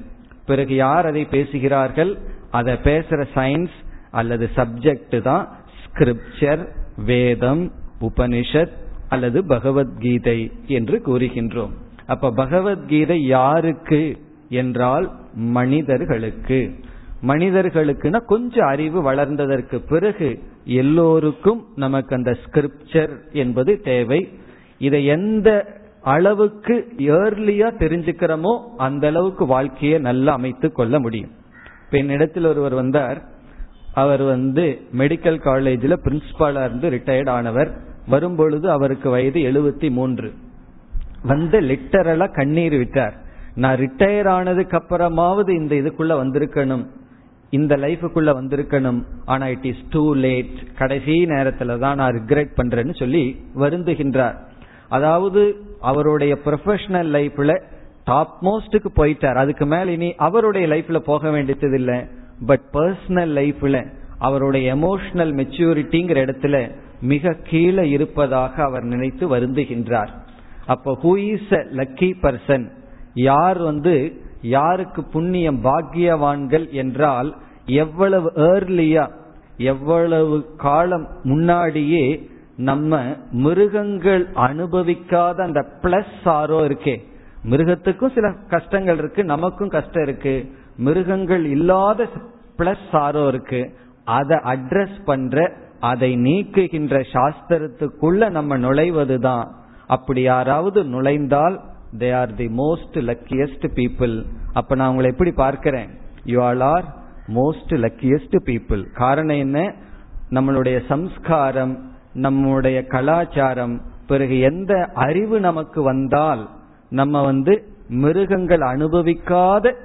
பிறகு யார் அதை பேசுகிறார்கள்? அதை பேசுற சயின்ஸ் அல்லது சப்ஜெக்ட் தான் ஸ்கிரிப்சர் வேதம் உபனிஷத் அல்லது பகவத்கீதை என்று கூறுகின்றோம். அப்ப பகவத்கீதை யாருக்கு என்றால் மனிதர்களுக்கு. மனிதர்களுக்குன்னா கொஞ்சம் அறிவு வளர்ந்ததற்கு பிறகு எல்லோருக்கும் நமக்கு அந்த ஸ்கிரிப்சர் என்பது தேவை. இதை எந்த அளவுக்கு ஏர்லியா தெரிஞ்சுக்கிறோமோ அந்த அளவுக்கு வாழ்க்கையை நல்லா அமைத்து கொள்ள முடியும். இப்ப என்னிடத்தில் ஒருவர் வந்தார். அவர் வந்து மெடிக்கல் காலேஜில் பிரின்சிபாலா இருந்து ரிட்டையர்ட் ஆனவர். வரும்பொழுது அவருக்கு வயது எழுபத்தி மூன்று. வந்து லிட்டரலா கண்ணீர் விட்டார். நான் ரிட்டையர் ஆனதுக்கு அப்புறமாவது இந்த இதுக்குள்ள வந்திருக்கணும். இந்த லைஃபுக்குள்ள வந்திருக்கணும். ஆனா இட் இஸ் டூ லேட் கடைசி நேரத்துல தான் நான் ரிக்ரெட் பண்றேன்னு சொல்லி வருந்துகின்றார். அதாவது அவருடைய ப்ரொஃபஷனல் லைஃப்ல டாப் மோஸ்டுக்கு போயிட்டார். அதுக்கு மேல இனி அவருடைய லைஃப்ல போக வேண்டியது இல்லை பட் பர்சனல் லைஃப்ல அவருடைய எமோஷனல் மெச்சூரிட்டிங்கிற இடத்துல மிக கீழே இருப்பதாக அவர் நினைத்து வருந்துகின்றார். அப்போ who is a lucky person யார் வந்து யாருக்கு புண்ணியம் பாக்கியவான்கள் என்றால் எவ்வளவு ஏர்லியா எவ்வளவு காலம் முன்னாடியே நம்ம மிருகங்கள் அனுபவிக்காத அந்த பிளஸ் ஆரோ இருக்கே. மிருகத்துக்கும் சில கஷ்டங்கள் இருக்கு நமக்கும் கஷ்டம் இருக்கு. மிருகங்கள் இல்லாத பிளஸ் ஆரோ இருக்கு. அதை அட்ரஸ் பண்ற அதை நீக்குகின்ற சாஸ்திரத்துக்குள்ள நம்ம நுழைவதுதான். அப்படி யாராவது நுழைந்தால் they are the most luckiest people அப்ப நான் உங்களை எப்படி பார்க்கிறேன்? You all are most luckiest people காரணம் என்ன? நம்மளுடைய சம்ஸ்காரம் நம்முடைய கலாச்சாரம் பிறகு எந்த அறிவு நமக்கு வந்தால் நம்ம வந்து மிருகங்கள் அனுபவிக்காத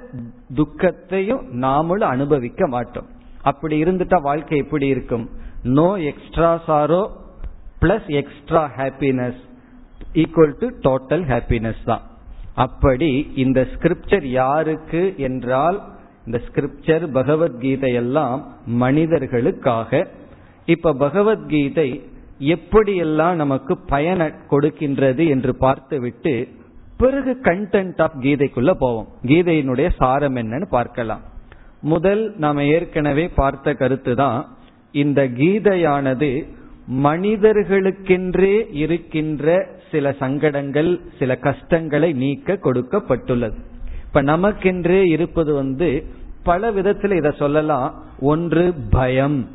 துக்கத்தையும் நாமளும் அனுபவிக்க மாட்டோம். அப்படி இருந்துட்டா வாழ்க்கை எப்படி இருக்கும்? No extra sorrow plus extra happiness equal to total happiness தான். அப்படி இந்த ஸ்கிரிப்சர் யாருக்கு என்றால் இந்த ஸ்கிரிப்சர் பகவத்கீதை எல்லாம் மனிதர்களுக்காக. இப்ப பகவத்கீதை எப்படியெல்லாம் நமக்கு பயன கொடுக்கின்றது என்று பார்த்துவிட்டு பிறகு கண்டென்ட் ஆஃப் கீதைக்குள்ள போவோம். கீதையினுடைய சாரம் என்னன்னு பார்க்கலாம். முதல் நாம ஏற்கனவே பார்த்த கருத்து தான் இந்த கீதையானது மனிதர்களுக்கென்றே இருக்கின்ற சில சங்கடங்கள் சில கஷ்டங்களை நீக்க கொடுக்கப்பட்டுள்ளது. இப்ப நமக்கென்றே இருப்பது வந்து பல விதத்துல இத சொல்லலாம். ஒன்று பயம்.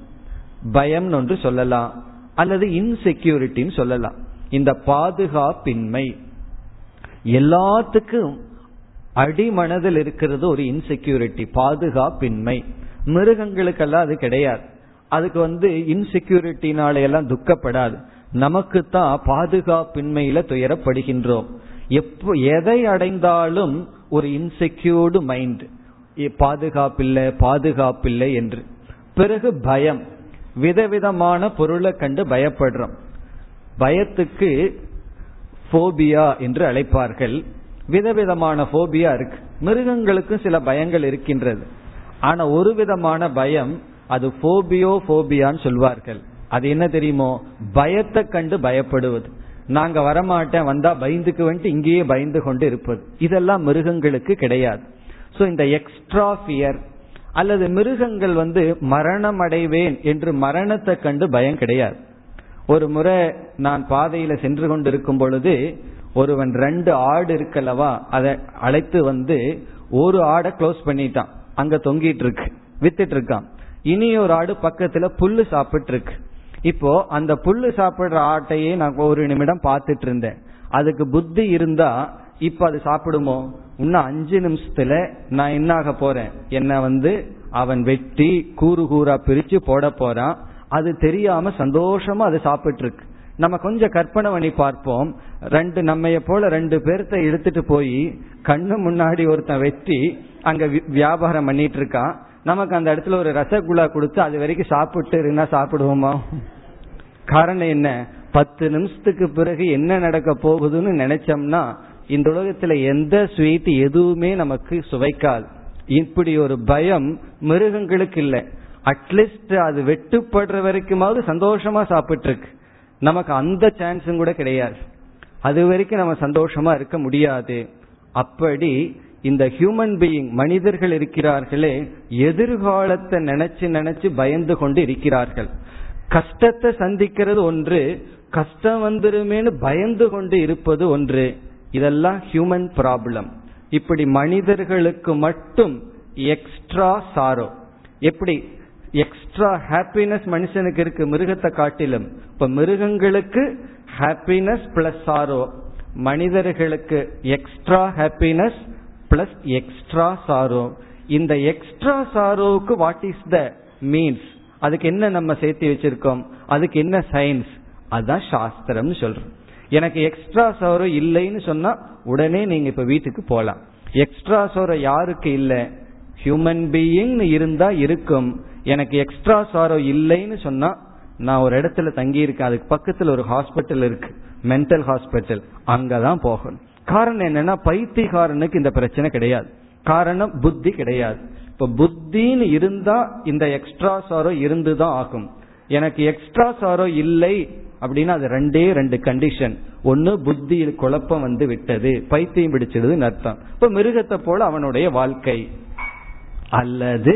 பயம் ஒன்று சொல்லலாம். அல்லது இன்செக்யூரிட்டின்னு சொல்லலாம். இந்த பாதுகாப்பின்மை. எல்லாத்துக்கும் அடிமனதில் இருக்கிறது ஒரு இன்செக்யூரிட்டி பாதுகாப்பின்மை. மிருகங்களுக்கெல்லாம் அது கிடையாது. அதுக்கு வந்து இன்செக்யூரிட்டினால எல்லாம் துக்கப்படாது. நமக்கு தான் பாதுகாப்பின்மையில துயரப்படுகின்றோம். எப்போ எதை அடைந்தாலும் ஒரு இன்செக்யூர்டு மைண்ட் பாதுகாப்பில்லை பாதுகாப்பில்லை என்று. பிறகு பயம். விதவிதமான பொருளை கண்டு பயப்படுறோம். பயத்துக்கு ஃபோபியா என்று அழைப்பார்கள். விதவிதமான ஃபோபியா இருக்கு. மிருகங்களுக்கும் சில பயங்கள் இருக்கின்றது. ஆனா ஒரு விதமான பயம் அது ஃபோபியோ ஃபோபியான்னு சொல்வார்கள். அது என்ன தெரியுமோ? பயத்தை கண்டு பயப்படுவது. நாங்க வரமாட்டேன் வந்தா பயந்துக்கு வந்துட்டு இங்கேயே பயந்து கொண்டு இருப்பது. இதெல்லாம் மிருகங்களுக்கு கிடையாது. சோ இந்த எக்ஸ்ட்ரா ஃபியர் அல்லது மிருகங்கள் வந்து மரணம் அடைவேன் என்று மரணத்தை கண்டு பயம் கிடையாது. ஒரு முறை நான் பாதையில சென்று கொண்டு இருக்கும் பொழுது ஒருவன் ரெண்டு ஆடு இருக்கல்லவா அதை அழைத்து வந்து ஒரு ஆடை க்ளோஸ் பண்ணிட்டான். அங்க தொங்கிட்டு இருக்கு வித்துட்டு இருக்கான். இனி ஒரு ஆடு பக்கத்துல புல்லு சாப்பிட்டு இருக்கு இப்போ அந்த புல்லு சாப்பிடுற ஆட்டையே நான் ஒரு நிமிடம் பார்த்துட்டு இருந்தேன். அதுக்கு புத்தி இருந்தா இப்ப அது சாப்பிடுமோ? இன்னும் அஞ்சு நிமிஷத்துல நான் என்ன ஆக போறேன்? என்ன வந்து அவன் வெட்டி கூறு கூறா பிரிச்சு போட போறான். அது தெரியாம சந்தோஷமா அது சாப்பிட்டு இருக்கு நம்ம கொஞ்சம் கற்பனை பண்ணி பார்ப்போம். ரெண்டு நம்மைய போல ரெண்டு பேர்த்த இழுத்துட்டு போய் கண்ணு முன்னாடி ஒருத்தன் வெட்டி அங்க வியாபாரம் பண்ணிட்டு இருக்கான். நமக்கு அந்த இடத்துல ஒரு ரசகுல்லா கொடுத்து அது வரைக்கும் சாப்பிட்டு இருந்தா சாப்பிடுவோமா? காரணம் என்ன? பத்து நிமிஷத்துக்கு பிறகு என்ன நடக்க போகுதுன்னு நினைச்சோம்னா இந்த உலகத்துல எந்த ஸ்வீட் எதுவுமே நமக்கு சுவைக்காது. இப்படி ஒரு பயம் மிருகங்களுக்கு இல்லை. அட்லீஸ்ட் அது வெட்டுப்படுற வரைக்குமாவது சந்தோஷமா சாப்பிட்டு இருக்கு நமக்கு அந்த சான்ஸும் கூட கிடையாது. அது வரைக்கும் நம்ம சந்தோஷமா இருக்க முடியாது. அப்படி இந்த ஹியூமன் பீயிங் மனிதர்கள் இருக்கிறார்களே எதிர்காலத்தை நினைச்சு நினைச்சு பயந்து கொண்டு இருக்கிறார்கள். கஷ்டத்தை சந்திக்கிறது ஒன்று கஷ்டம் வந்துருமேனு பயந்து கொண்டு இருப்பது ஒன்று. இதெல்லாம் ஹியூமன் ப்ராப்ளம் இப்படி மனிதர்களுக்கு மட்டும் எக்ஸ்ட்ரா சாரோ எப்படி எக்ஸ்ட்ரா ஹாப்பினஸ் மனுஷனுக்கு இருக்கு மிருகத்தை காட்டிலும். இப்ப மிருகங்களுக்கு ஹாப்பினஸ் பிளஸ் சாரோ மனிதர்களுக்கு extra happiness plus extra sorrow இந்த எக்ஸ்ட்ரா சாரோவுக்கு வாட் இஸ் த மீன்ஸ் அதுக்கு என்ன நம்ம சேர்த்து வச்சிருக்கோம்? அதுக்கு என்ன சயின்ஸ் அதுதான் சாஸ்திரம்னு சொல்றோம். எனக்கு எக்ஸ்ட்ரா சாரோ இல்லைன்னு சொன்னா உடனே நீங்க இப்ப வீட்டுக்கு போகலாம் எக்ஸ்ட்ரா சாரோ யாருக்கு இல்லை? ஹியூமன் பீயிங் இருந்தா இருக்கும். எனக்கு எக்ஸ்ட்ரா சாரோ இல்லைன்னு சொன்னா நான் ஒரு இடத்துல தங்கி இருக்கேன் அதுக்கு பக்கத்துல ஒரு ஹாஸ்பிட்டல் இருக்கு. மென்டல் ஹாஸ்பிட்டல் அங்கதான் போகணும். காரணம் என்னன்னா பைத்தியக்காரனுக்கு இந்த பிரச்சனை கிடையாது. காரணம் புத்தி கிடையாது. இப்ப புத்தின்னு இருந்தா இந்த எக்ஸ்ட்ரா சாரோ இருந்துதான் ஆகும். எனக்கு எக்ஸ்ட்ரா சாரோ இல்லை அப்படின்னா அது ரெண்டே ரெண்டு கண்டிஷன் ஒன்னு புத்தியில் குழப்பம் வந்து விட்டது பைத்தியம் பிடிச்சிடுதுன்னு அர்த்தம். இப்ப மிருகத்தை போல அவனுடைய வாழ்க்கை. அல்லது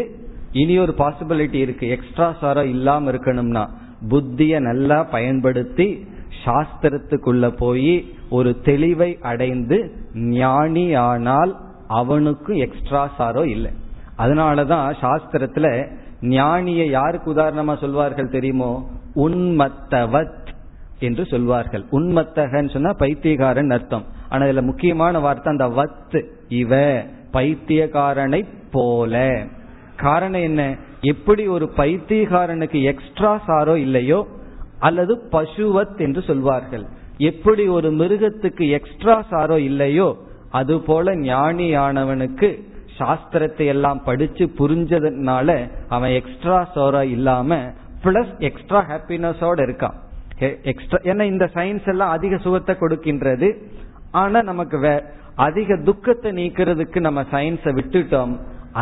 இனி ஒரு பாசிபிலிட்டி இருக்கு எக்ஸ்ட்ரா சாரோ இல்லாம இருக்கணும்னா புத்திய நல்லா பயன்படுத்தி சாஸ்திரத்துக்குள்ள போய் ஒரு தெளிவை அடைந்து ஞானி ஆனால் அவனுக்கும் எக்ஸ்ட்ரா சாரோ இல்லை. அதனாலதான் சாஸ்திரத்துல ஞானியை யாருக்கு உதாரணமா சொல்வார்கள் தெரியுமோ? உன்மத்தவத் என்று சொல்வார்கள். உன்மத்தகன்னு சொன்னா பைத்தியகாரன் அர்த்தம். ஆனா இதுல முக்கியமான வார்த்தை அந்த வத் இவ பைத்தியகாரனை போல. காரணம் என்ன? எப்படி ஒரு பைத்தியகாரனுக்கு எக்ஸ்ட்ரா சாரோ இல்லையோ அல்லது பசுவத் என்று சொல்வார்கள். எப்படி ஒரு மிருகத்துக்கு எக்ஸ்ட்ரா சாரோ இல்லையோ அதுபோல ஞானியானவனுக்கு சாஸ்திரத்தை எல்லாம் படிச்சு புரிஞ்சதுனால அவன் எக்ஸ்ட்ரா சோரா இல்லாம பிளஸ் எக்ஸ்ட்ரா ஹாப்பினஸோட இருக்கான். எக்ஸ்ட்ரா ஏன்னா இந்த சயின்ஸ் எல்லாம் அதிக சுகத்தை கொடுக்கின்றது. ஆனா நமக்கு அதிக துக்கத்தை நீக்கிறதுக்கு நம்ம சயின்ஸை விட்டுட்டோம்.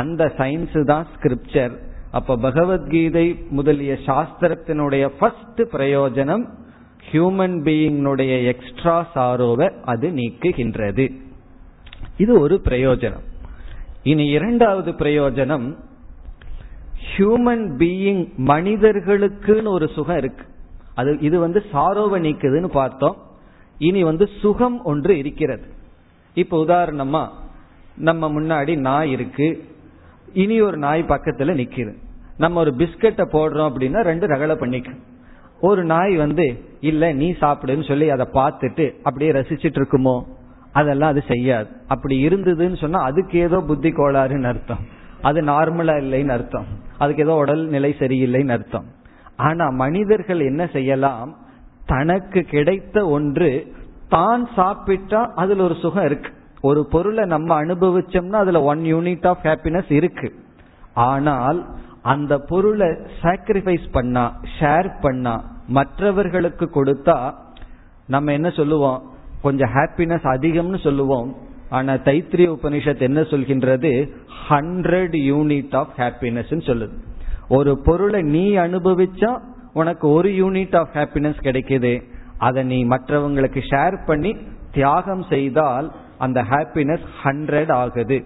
அந்த சயின்ஸ் தான் ஸ்கிரிப்சர் அப்ப பகவத்கீதை முதலிய சாஸ்திரத்தினுடைய ஃபர்ஸ்ட் பிரயோஜனம் ஹியூமன் பீயிங்னுடைய எக்ஸ்ட்ரா சாரோவை அது நீக்குகின்றது. இது ஒரு பிரயோஜனம். இனி இரண்டாவது பிரயோஜனம் ஹியூமன் பீயிங் மனிதர்களுக்குன்னு ஒரு சுகம் இருக்கு. அது இது வந்து சாரோவை நீக்குதுன்னு பார்த்தோம். இனி வந்து சுகம் ஒன்று இருக்கிறது. இப்ப உதாரணமா நம்ம முன்னாடி நாய் இருக்கு. இனி ஒரு நாய் பக்கத்துல நிக்குது. நம்ம ஒரு பிஸ்கட்டை போடுறோம் அப்படின்னா ரெண்டு ரகலை பண்ணிக்க. ஒரு நாய் வந்து இல்ல நீ சாப்பிடுன்னு சொல்லி அதை பார்த்துட்டு அப்படியே ரசிச்சிட்டு இருக்குமோ? அதெல்லாம் அது செய்யாது. அப்படி இருந்ததுன்னு சொன்னா அதுக்கு ஏதோ புத்தி கோளாறுன்னு அர்த்தம். அது நார்மலா இல்லைன்னு அர்த்தம். அதுக்கு ஏதோ உடல் நிலை சரியில்லைன்னு அர்த்தம். ஆனா மனிதர்கள் என்ன செய்யலாம்? தனக்கு கிடைத்த ஒன்று தான் சாப்பிட்டா அதுல ஒரு சுகம் இருக்கு. ஒரு பொருளை நம்ம அனுபவிச்சோம்னா அதுல ஒன் யூனிட் ஆஃப் ஹாப்பினஸ் இருக்கு. ஆனால் அந்த பொருளை சாக்ரிஃபைஸ் பண்ணா ஷேர் பண்ணா மற்றவர்களுக்கு கொடுத்தா நம்ம என்ன சொல்லுவோம்? கொஞ்சம் ஹாப்பினஸ் அதிகம்னு சொல்லுவோம். ஆனா தைத்திரிய உபனிஷத் என்ன சொல்கின்றது? ஹண்ட்ரட் யூனிட் ஆஃப் ஹாப்பினஸ் சொல்லுது. ஒரு பொருளை நீ அனுபவிச்சா உனக்கு ஒரு யூனிட் ஆஃப் ஹாப்பினஸ் கிடைக்குது. அதை நீ மற்றவங்களுக்கு ஷேர் பண்ணி தியாகம் செய்தால் அந்த ஹாப்பினஸ் ஹண்ட்ரட் ஆகுது.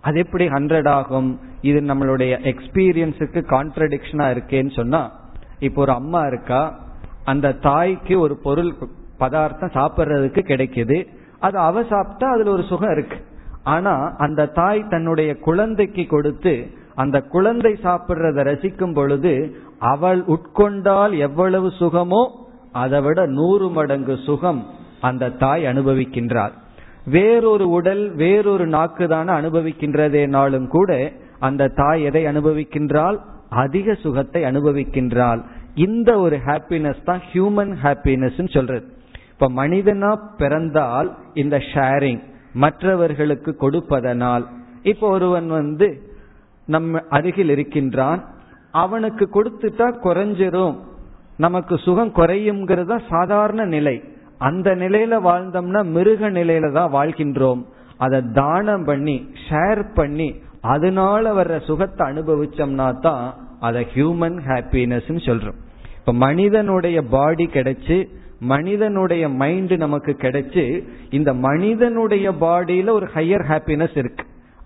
அது எப்படி ஹண்ட்ரட் ஆகும்? இது நம்மளுடைய எக்ஸ்பீரியன்ஸுக்கு கான்ட்ரடிக்ஷனா இருக்கேன்னு சொன்னா இப்போ ஒரு அம்மா இருக்கா? அந்த தாய்க்கு ஒரு பொருள் பதார்த்தம் சாப்பிட்றதுக்கு கிடைக்குது. அது அவ சாப்பிட்டா அதுல ஒரு சுகம் இருக்கு. ஆனா அந்த தாய் தன்னுடைய குழந்தைக்கு கொடுத்து அந்த குழந்தை சாப்பிட்றத ரசிக்கும் பொழுது அவள் உட்கொண்டால் எவ்வளவு சுகமோ அதை விட நூறு மடங்கு சுகம் அந்த தாய் அனுபவிக்கின்றார் வேறொரு உடல் வேறொரு நாக்கு தானே அனுபவிக்கின்றதேனாலும் கூட அந்த தாய் எதை அனுபவிக்கின்றால் அதிக சுகத்தை அனுபவிக்கின்றாள். இந்த ஒரு ஹாப்பினஸ் தான் ஹியூமன் ஹாப்பினஸ் சொல்றது. இப்ப மனிதனா பிறந்தால் இந்த ஷேரிங் மற்றவர்களுக்கு கொடுப்பதனால். இப்போ ஒருவன் வந்து நம்ம அருகில் இருக்கின்றான். அவனுக்கு கொடுத்துட்டா குறைஞ்சிரும். நமக்கு சுகம் குறையுங்கிறது தான் சாதாரண நிலை. அந்த நிலையில வாழ்ந்தோம்னா மிருக நிலையில தான் வாழ்கின்றோம். அதை தானம் பண்ணி ஷேர் பண்ணி அதனால வர்ற சுகத்தை அனுபவிச்சோம்னா தான் அதை ஹியூமன் ஹாப்பினஸ் சொல்றோம். இப்ப மனிதனுடைய பாடி கிடைச்சு மனிதனுடைய மைண்ட் நமக்கு கிடைச்சு இந்த மனிதனுடைய பாடியில ஒரு ஹையர் ஹாப்பினஸ் இருக்கு.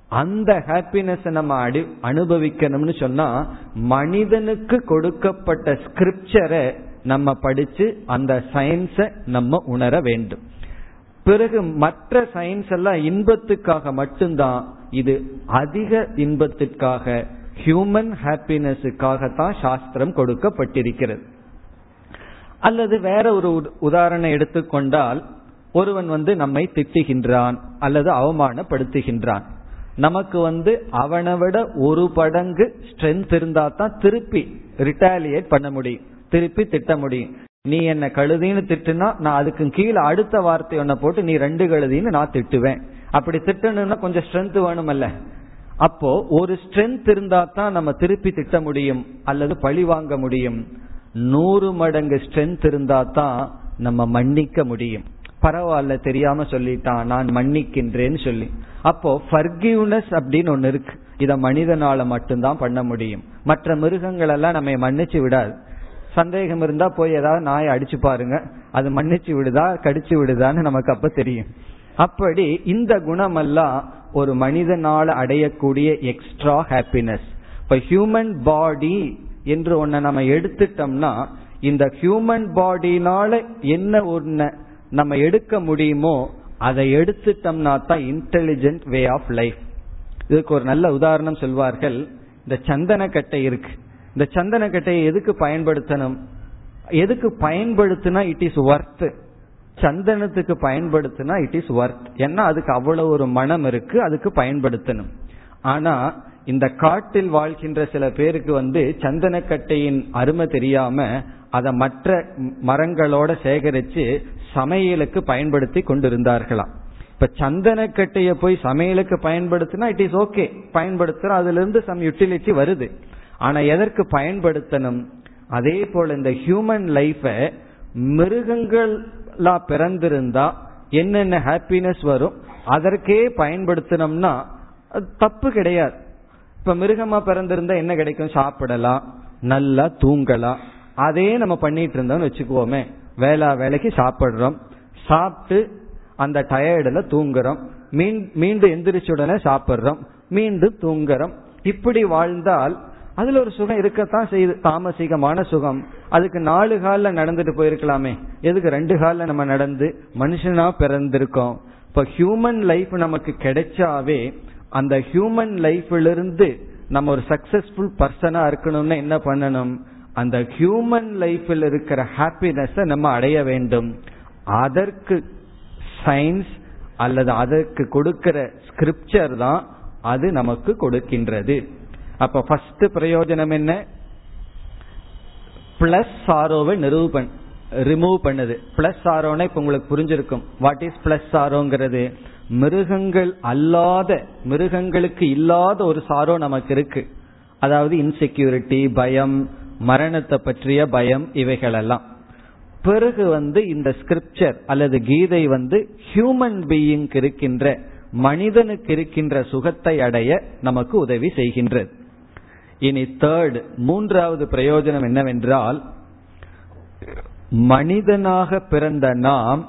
அந்த ஹாப்பினஸ் நம்ம அடி அனுபவிக்கணும்னு சொன்னா மனிதனுக்கு கொடுக்கப்பட்ட ஸ்கிரிப்சரை நம்ம படிச்சு அந்த சயின்ஸை நம்ம உணர வேண்டும். பிறகு மற்ற சயின்ஸ் எல்லாம் இன்பத்துக்காக மட்டும்தான் இது அதிக இன்பத்திற்காக ஹியூமன் ஹாப்பினஸுக்காகத்தான் சாஸ்திரம் கொடுக்கப்பட்டிருக்கிறது. அல்லது வேற ஒரு உதாரணம் எடுத்துக்கொண்டால் ஒருவன் வந்து நம்மை திட்டுகின்றான் அல்லது அவமானப்படுத்துகின்றான். நமக்கு வந்து அவனை விட ஒரு படங்கு ஸ்ட்ரென்த் இருந்தா தான் திருப்பி ரிட்டாலியேட் பண்ண முடியும். திருப்பி திட்ட முடியும். நீ என்ன கழுதின்னு திட்டுனா நான் அதுக்கு கீழே அடுத்த வார்த்தை ஒன்ன போட்டு நீ ரெண்டு கழுதின்னு நான் திட்டுவேன். அப்படி திட்டணும்னா கொஞ்சம் ஸ்ட்ரென்த் வேணுமல்ல. அப்போ ஒரு ஸ்ட்ரென்த் இருந்தா தான் நம்ம திருப்பி திட்ட முடியும் அல்லது பழி வாங்க முடியும். நூறு மடங்கு ஸ்ட்ரென்த் இருந்தா தான் நம்ம மன்னிக்க முடியும். பரவாயில்ல தெரியாம சொல்லிட்டான் நான் மன்னிக்கின்றேன்னு சொல்லி. அப்போ ஃபர்கிவ்னஸ் அப்படின்னு ஒண்ணு இருக்கு. இத மனிதனால மட்டும்தான் பண்ண முடியும். மற்ற மிருகங்கள் எல்லாம் நம்ம மன்னிச்சு விடாது. சந்தேகம் இருந்தா போய் ஏதாவது நாயை அடிச்சு பாருங்க. அது மன்னிச்சு விடுதா கடிச்சு விடுதான்னு நமக்கு அப்ப தெரியும். அப்படி இந்த குணமெல்லாம் ஒரு மனிதனால அடையக்கூடிய எக்ஸ்ட்ரா ஹாப்பினஸ் இப்ப ஹியூமன் பாடி என்று ஒன்ன நம்ம எடுத்துட்டோம்னா இந்த ஹியூமன் பாடினால என்ன ஒன்ன நம்ம எடுக்க முடியுமோ அதை எடுத்துட்டோம்னா தான் இன்டெலிஜென்ட் வே ஆஃப் லைஃப் இதுக்கு ஒரு நல்ல உதாரணம் சொல்வார்கள். இந்த சந்தன கட்டை இருக்கு. இந்த சந்தன கட்டையை எதுக்கு பயன்படுத்தணும்? எதுக்கு பயன்படுத்தினா இட் இஸ் ஒர்த் சந்தனத்துக்கு பயன்படுத்தினா இட் இஸ் ஒர்த் ஏன்னா அதுக்கு அவ்வளவு ஒரு மனம் இருக்கு அதுக்கு பயன்படுத்தணும். ஆனா இந்த காட்டில் வாழ்கின்ற சில பேருக்கு வந்து சந்தனக்கட்டையின் அருமை தெரியாம அதை மற்ற மரங்களோட சேகரித்து சமையலுக்கு பயன்படுத்தி கொண்டிருந்தார்களாம் இப்ப சந்தனக்கட்டையை போய் சமையலுக்கு பயன்படுத்தினா இட் இஸ் ஓகே பயன்படுத்துற அதுல இருந்து சம் யூட்டிலிட்டி வருது. ஆனா எதற்கு பயன்படுத்தணும்? அதே போல இந்த ஹியூமன் லைஃப மிருகங்களா பிறந்திருந்தா என்னென்ன ஹாப்பினஸ் வரும்? அதற்கே பயன்படுத்தினோம்னா தப்பு கிடையாது. இப்ப மிருகமா பிறந்திருந்தா என்ன கிடைக்கும்? சாப்பிடலாம் நல்லா தூங்கலாம் அதே நம்ம பண்ணிட்டு இருந்தோம்னு வச்சுக்குவோமே. வேளா வேலைக்கு சாப்பிடுறோம். சாப்பிட்டு அந்த டயர்டில் தூங்குறோம். மீண்டும் எந்திரிச்ச உடனே சாப்பிட்றோம். மீண்டும் தூங்குறோம். இப்படி வாழ்ந்தால் அதுல ஒரு சுகம் இருக்கத்தான் செய்யுது. தாமசிகமான சுகம். அதுக்கு நாலு காலில் நடந்துட்டு போயிருக்கலாமே. எதுக்கு ரெண்டு காலில் நம்ம நடந்து மனுஷனா பிறந்திருக்கோம்? இப்ப ஹியூமன் லைஃப் நமக்கு கிடைச்சாவே அந்த ஹியூமன் லைஃபிலிருந்து நம்ம ஒரு சக்சஸ்ஃபுல் பர்சனா இருக்கணும்னா என்ன பண்ணணும்? அந்த ஹியூமன் லைஃபில் இருக்கிற ஹாப்பினஸ் நம்ம அடைய வேண்டும். அதற்கு சயின்ஸ் அல்லது அதற்கு கொடுக்கிற ஸ்கிரிப்சர் தான் அது நமக்கு கொடுக்கின்றது. அப்ப ஃபர்ஸ்ட் பிரயோஜனம் என்ன? பிளஸ் சாரோவை நிரூபன் ரிமூவ் பண்ணுது. பிளஸ் சாரோனா இப்ப உங்களுக்கு புரிஞ்சிருக்கும். வாட் இஸ் பிளஸ் சாரோங்கிறது மிருகங்கள் அல்லாத மிருகங்களுக்கு இல்லாத ஒரு சாரோ நமக்கு இருக்கு. அதாவது இன்செக்யூரிட்டி பயம் மரணத்தை பற்றிய பயம் இவைகளெல்லாம். பிறகு வந்து இந்த ஸ்கிரிப்சர் அல்லது கீதை வந்து ஹியூமன் பீயிங்க்கு இருக்கின்ற மனிதனுக்கு இருக்கின்ற சுகத்தை அடைய நமக்கு உதவி செய்கின்றது. இனி தேர்ட் மூன்றாவது பிரயோஜனம் என்னவென்றால் மனிதனாக பிறந்த நாம்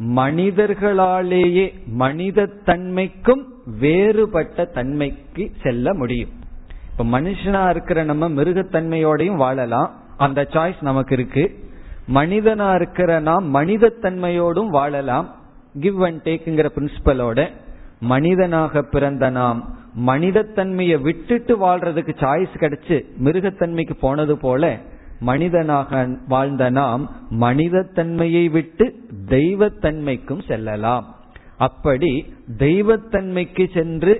மனிதர்களாலேயே மனித தன்மைக்கும் வேறுபட்ட தன்மைக்கு செல்ல முடியும். இப்ப மனுஷனா இருக்கிற நம்ம மிருகத்தன்மையோடையும் வாழலாம். அந்த சாய்ஸ் நமக்கு இருக்கு. மனிதனா இருக்கிற நாம் மனிதத்தன்மையோடும் வாழலாம். கிவ் அண்ட் டேக்குங்கிற பிரின்சிபலோட மனிதனாக பிறந்த நாம் மனிதத்தன்மையை விட்டுட்டு வாழ்றதுக்கு சாய்ஸ் கிடைச்சு மிருகத்தன்மைக்கு போனது போல மனிதனாக வாழ்ந்த நாம் மனிதத்தன்மையை விட்டு தெய்வத்தன்மைக்கும் செல்லலாம். அப்படி தெய்வத்தன்மைக்கு சென்று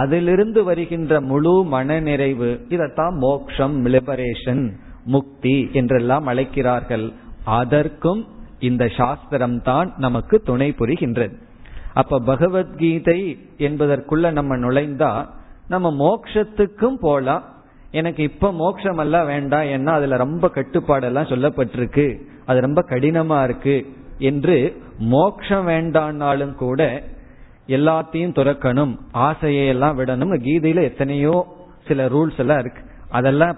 அதிலிருந்து வருகின்ற முழு மன நிறைவு இதத்தான் மோக்ஷம் லிபரேஷன் முக்தி என்றெல்லாம் அழைக்கிறார்கள். அதற்கும் இந்த சாஸ்திரம் தான் நமக்கு துணை புரிகின்றது. அப்ப பகவத்கீதை என்பதற்குள்ள நம்ம நுழைந்தா நம்ம மோக்ஷத்துக்கும் போலாம் எனக்கு இப்ப மோட்சம் எல்லாம் வேண்டாம் ஏன்னா அதுல ரொம்ப கட்டுப்பாடெல்லாம் சொல்லப்பட்டிருக்கு. அது ரொம்ப கடினமா இருக்கு என்று மோட்சம் வேண்டான்னாலும் கூட எல்லாத்தையும் துறக்கணும் ஆசையை எல்லாம் விடணும் கீதையில எத்தனையோ சில ரூல்ஸ் எல்லாம் இருக்கு. அதெல்லாம்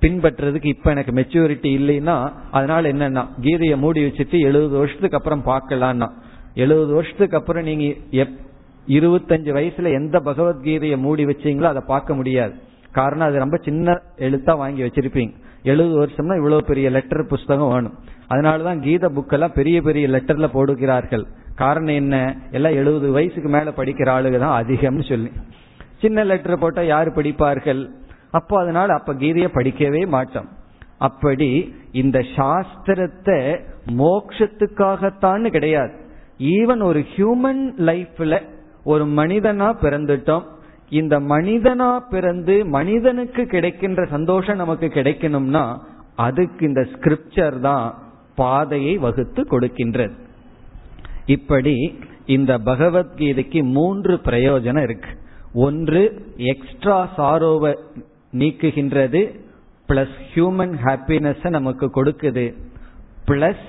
பின்பற்றுறதுக்கு இப்ப எனக்கு மெச்சூரிட்டி இல்லைன்னா அதனால என்னன்னா கீதையை மூடி வச்சுட்டு எழுபது வருஷத்துக்கு அப்புறம் பார்க்கலாம்னா எழுபது வருஷத்துக்கு அப்புறம் நீங்க இருபத்தஞ்சு வயசுல எந்த பகவத்கீதையை மூடி வச்சீங்களோ அதை பார்க்க முடியாது. காரணம் அது ரொம்ப சின்ன எழுத்தா வாங்கி வச்சிருப்பீங்க. எழுபது வருஷம்னா இவ்வளவு பெரிய லெட்டர் புஸ்தகம் வேணும். அதனாலதான் கீத புக்கெல்லாம் பெரிய பெரிய லெட்டர்ல போடுகிறார்கள். காரணம் என்ன? எல்லாம் எழுபது வயசுக்கு மேல படிக்கிற ஆளுக தான் அதிகம்னு சொல்லி. சின்ன லெட்டர் போட்டா யாரு படிப்பார்கள்? அப்போ அதனால அப்ப கீதையை படிக்கவே மாட்டோம். அப்படி இந்த சாஸ்திரத்தை மோக்ஷத்துக்காகத்தான்னு கிடையாது. ஈவன் ஒரு ஹியூமன் லைஃப்ல ஒரு மனிதனா பிறந்துட்டோம். இந்த மனிதனா பிறந்து மனிதனுக்கு கிடைக்கின்ற சந்தோஷம் நமக்கு கிடைக்கணும்னா அதுக்கு இந்த ஸ்கிரிப்சர் தான் பாதையை வகுத்து கொடுக்கின்றது. இப்படி இந்த பகவத்கீதைக்கு மூன்று பிரயோஜனம் இருக்கு. ஒன்று எக்ஸ்ட்ரா சாரோவை நீக்குகின்றது பிளஸ் ஹியூமன் ஹாப்பினஸ் நமக்கு கொடுக்குது பிளஸ்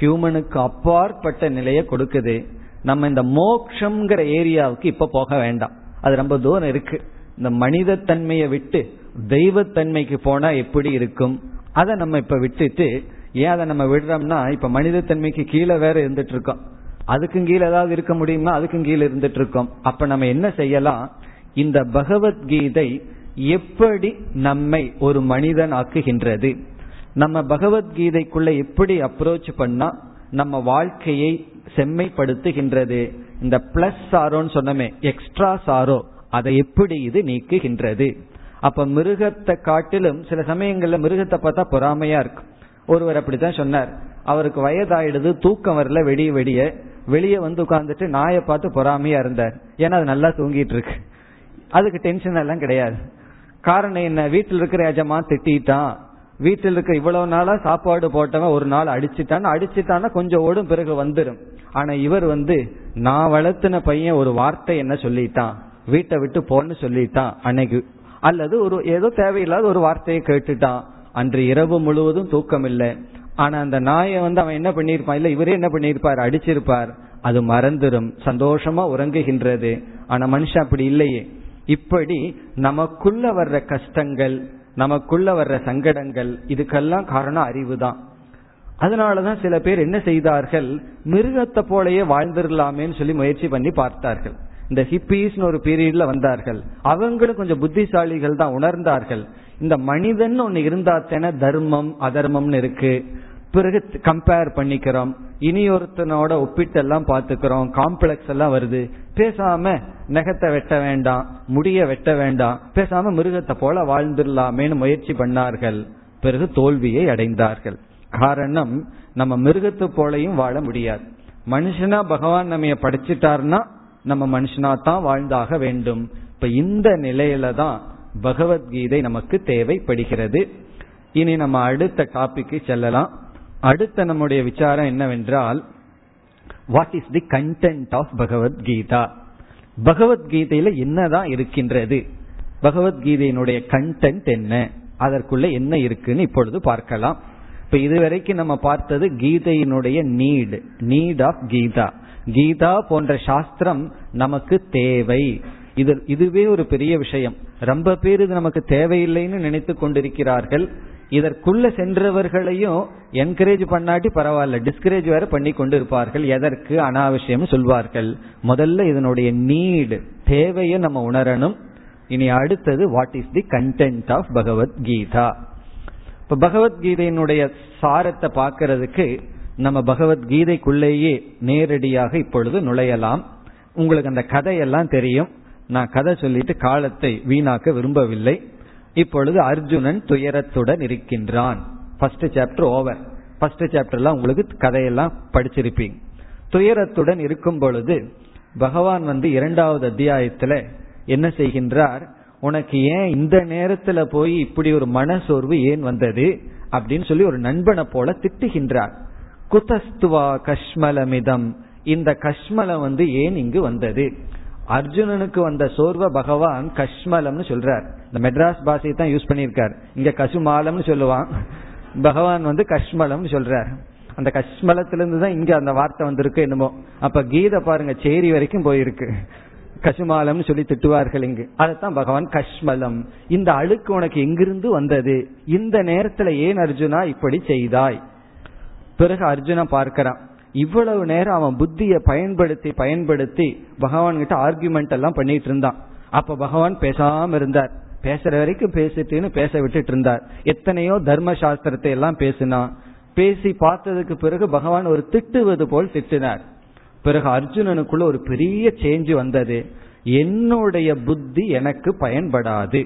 ஹியூமனுக்கு அப்பாற்பட்ட நிலையை கொடுக்குது. நம்ம இந்த மோக்ஷங்கிற ஏரியாவுக்கு இப்ப போக வேண்டாம். அது ரொம்ப தூரம் இருக்கு. இந்த மனித தன்மையை விட்டு தெய்வத்தன்மைக்கு போனா எப்படி இருக்கும்? அதை நம்ம இப்ப விட்டுட்டு ஏன் அதை நம்ம விடுறோம்னா இப்ப மனித தன்மைக்கு கீழே வேற இருந்துட்டு இருக்கோம் அதுக்கும் கீழே ஏதாவது இருக்க முடியுமா? அதுக்கும் கீழே இருந்துட்டு இருக்கோம் அப்ப நம்ம என்ன செய்யலாம்? இந்த பகவத்கீதை எப்படி நம்மை ஒரு மனிதன் ஆக்குகின்றது? நம்ம பகவத்கீதைக்குள்ள எப்படி அப்ரோச் பண்ணா நம்ம வாழ்க்கையை செம்மைப்படுத்துகின்றது? இந்த பிளஸ் சாரோன்னு சொன்னமே எக்ஸ்ட்ரா சாரோ அதை எப்படி இது நீக்குகின்றது? அப்ப மிருகத்தை காட்டிலும் சில சமயங்கள்ல மிருகத்தை பார்த்தா பொறாமையா இருக்கும் ஒருவர் அப்படித்தான் சொன்னார். அவருக்கு வயதாயிடுது தூக்கம் வரல வெடிய வெடிய வெளியே வந்து உட்கார்ந்துட்டு நாயை பார்த்து பொறாமையா இருந்தார். ஏன்னா அது நல்லா தூங்கிட்டு இருக்கு. அதுக்கு டென்ஷன் எல்லாம் கிடையாது. காரணம் என்ன? வீட்டில் இருக்கிற எஜமா திட்டான் வீட்டில் இருக்க இவ்வளவு நாளா சாப்பாடு போட்டவன் ஒரு நாள் அடிச்சுட்டான். அடிச்சுட்டான்னா கொஞ்சம் ஓடும் பிறகு வந்துடும் ஆனா இவர் வந்து நான் வளர்த்தின பையன் ஒரு வார்த்தை என்ன சொல்லிட்டான்? வீட்டை விட்டு போன்னு சொல்லிட்டான் அன்னைக்கு. அல்லது ஒரு ஏதோ தேவையில்லாத ஒரு வார்த்தையை கேட்டுட்டான். அன்று இரவு முழுவதும் தூக்கம் இல்லை ஆனா அந்த நாயை வந்து அவன் என்ன பண்ணியிருப்பான்? இல்ல இவரே என்ன பண்ணியிருப்பார்? அடிச்சிருப்பார். அது மறந்துடும் சந்தோஷமா உறங்குகின்றது. ஆனா மனுஷன் அப்படி இல்லையே. இப்படி நமக்குள்ள வர்ற கஷ்டங்கள் நமக்குள்ள வர்ற சங்கடங்கள் இதுக்கெல்லாம் காரணம் அறிவு தான் அதனாலதான் சில பேர் என்ன செய்தார்கள்? மிருகத்தை போலயே வாழ்ந்துடலாமேன்னு சொல்லி முயற்சி பண்ணி பார்த்தார்கள். இந்த ஹிப்பீஸ்னு ஒரு பீரியட்ல வந்தார்கள். அவங்களும் கொஞ்சம் புத்திசாலிகள் தான் உணர்ந்தார்கள். இந்த மனிதன் ஒன்னு இருந்தா தானே தர்மம் அதர்மம்னு இருக்கு. பிறகு கம்பேர் பண்ணிக்கிறோம். இனி ஒருத்தனோட ஒப்பிட்டு எல்லாம் பாத்துக்கிறோம் காம்ப்ளெக்ஸ் எல்லாம் வருது. பேசாம நெகத்தை வெட்ட வேண்டாம் முடிய வெட்ட வேண்டாம். பேசாம மிருகத்தை போல வாழ்ந்துடலாமேன்னு முயற்சி பண்ணார்கள். பிறகு தோல்வியை அடைந்தார்கள். காரணம் நம்ம மிருகத்து போலையும் வாழ முடியாது. மனுஷனா பகவான் நம்ம படிச்சிட்டார்னா நம்ம மனுஷனா தான் வாழ்ந்தாக வேண்டும். இப்ப இந்த நிலையில தான் பகவத்கீதை நமக்கு தேவைப்படுகிறது. இனி நம்ம அடுத்த டாபிக்கு செல்லலாம். அடுத்த நம்முடைய விசாரம் என்னவென்றால் what is the content of Bhagavad Gita? பகவத்கீதையில என்னதான் இருக்கின்றது? பகவத்கீதையினுடைய கண்டென்ட் என்ன? அதற்குள்ள என்ன இருக்குன்னு இப்பொழுது பார்க்கலாம். இப்ப இதுவரைக்கும் நம்ம பார்த்தது கீதையினுடைய need need of Gita. Gita போன்ற சாஸ்திரம் நமக்கு தேவை. இது இதுவே ஒரு பெரிய விஷயம். ரொம்ப பேர் இது நமக்கு தேவையில்லைன்னு நினைத்து கொண்டிருக்கிறார்கள். இதற்குள்ள சென்றவர்களையும் என்கரேஜ் பண்ணாட்டி பரவாயில்ல டிஸ்கரேஜ் வேற பண்ணி கொண்டு இருப்பார்கள் எதற்கு? அனாவசியம் சொல்வார்கள். முதல்ல இதனுடைய நீடு தேவையை நம்ம உணரணும். இனி அடுத்தது what is the content of Bhagavad Gita இப்ப பகவத்கீதையினுடைய சாரத்தை பார்க்கறதுக்கு நம்ம பகவத்கீதைக்குள்ளேயே நேரடியாக இப்பொழுது நுழையலாம். உங்களுக்கு அந்த கதையெல்லாம் தெரியும். நான் கதை சொல்லிட்டு காலத்தை வீணாக்க விரும்பவில்லை. இப்பொழுது அர்ஜுனன் துயரத்துடன் இருக்கின்றான். ஃபர்ஸ்ட் சாப்டர் ஓவர் ஃபர்ஸ்ட் சாப்டர்லாம் உங்களுக்கு கதையெல்லாம் படிச்சிருப்பீங்க. துயரத்துடன் இருக்கும் பொழுது பகவான் வந்து இரண்டாவது அத்தியாயத்துல என்ன செய்கின்றார்? உனக்கு ஏன் இந்த நேரத்துல போய் இப்படி ஒரு மனசோர்வு ஏன் வந்தது? அப்படின்னு சொல்லி ஒரு நண்பனை போல திட்டுகின்றார். குதஸ்துவா கஷ்மலமிதம். இந்த கஷ்மலம் வந்து ஏன் இங்கு வந்தது? அர்ஜுனனுக்கு வந்த சோர்வ பகவான் கஷ்மலம்னு சொல்றார். இந்த மெட்ராஸ் பாஷையை தான் யூஸ் பண்ணியிருக்கார். இங்க கசுமாலம்னு சொல்லுவான். பகவான் வந்து கஷ்மலம்னு சொல்றார். அந்த கஷ்மலத்திலிருந்து தான் இங்க அந்த வார்த்தை வந்திருக்கு என்னமோ. அப்ப கீதை பாருங்க சேரி வரைக்கும் போயிருக்கு. கசுமாலம்னு சொல்லி திட்டுவார்கள் இங்கு. அதைத்தான் பகவான் கஷ்மலம். இந்த அழுக்கு உனக்கு எங்கிருந்து வந்தது? இந்த நேரத்துல ஏன் அர்ஜுனா இப்படி செய்தாய்? பிறகு அர்ஜுனா பார்க்கிறான். இவ்வளவு நேரம் அவன் புத்தியை பயன்படுத்தி பயன்படுத்தி பகவான் கிட்ட ஆர்குமெண்ட் எல்லாம் பண்ணிட்டு இருந்தான். அப்ப பகவான் பேசாம இருந்தார். பேசுற வரைக்கும் பேசிட்டுன்னு பேச விட்டுட்டு இருந்தார். எத்தனையோ தர்ம சாஸ்திரத்தை எல்லாம் பேசினான். பேசி பார்த்ததுக்கு பிறகு பகவான் ஒரு திட்டுவது போல் திட்டினார். பிறகு அர்ஜுனனுக்குள்ள ஒரு பெரிய சேஞ்ச் வந்தது. என்னுடைய புத்தி எனக்கு பயன்படாது.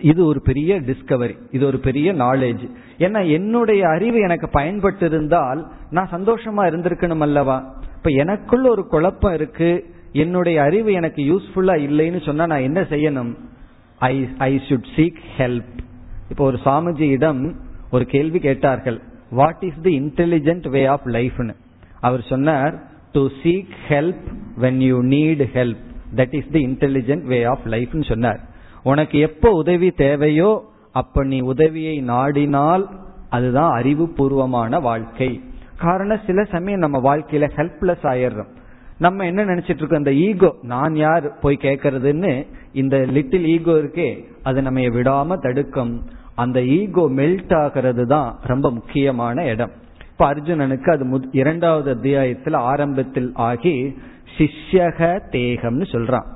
இது ஒரு பெரிய டிஸ்கவரி இது ஒரு பெரிய நாலேஜ் ஏன்னா என்னுடைய அறிவு எனக்கு பயன்பட்டு இருந்தால் நான் சந்தோஷமா இருந்திருக்கணும் அல்லவா? இப்ப எனக்குள்ள ஒரு குழப்பம் இருக்கு. என்னுடைய அறிவு எனக்கு யூஸ்ஃபுல்லா இல்லைன்னு சொன்னா நான் என்ன செய்யணும்? ஐ ஐ சுட் சீக் ஹெல்ப் இப்போ ஒரு சாமிஜியிடம் ஒரு கேள்வி கேட்டார்கள். What is the intelligent way of லைஃப்னு அவர் சொன்னார் to seek help when you need help that is the intelligent way of லைஃப்னு சொன்னார். உனக்கு எப்போ உதவி தேவையோ அப்ப நீ உதவியை நாடினால் அதுதான் அறிவுபூர்வமான வாழ்க்கை. காரணம் சில சமயம் நம்ம வாழ்க்கையில ஹெல்ப்லெஸ் ஆயிடுறோம். நம்ம என்ன நினைச்சிட்டு இருக்கோம்? இந்த ஈகோ நான் யார் போய் கேட்கறதுன்னு இந்த லிட்டில் ஈகோ இருக்கே அது நம்ம விடாம தடுக்கும். அந்த ஈகோ மெல்ட் ஆகிறது தான் ரொம்ப முக்கியமான இடம். இப்ப அர்ஜுனனுக்கு அது இரண்டாவது அத்தியாயத்தில் ஆரம்பத்தில் ஆகி சிஷ்யக தேகம்னு சொல்றான்.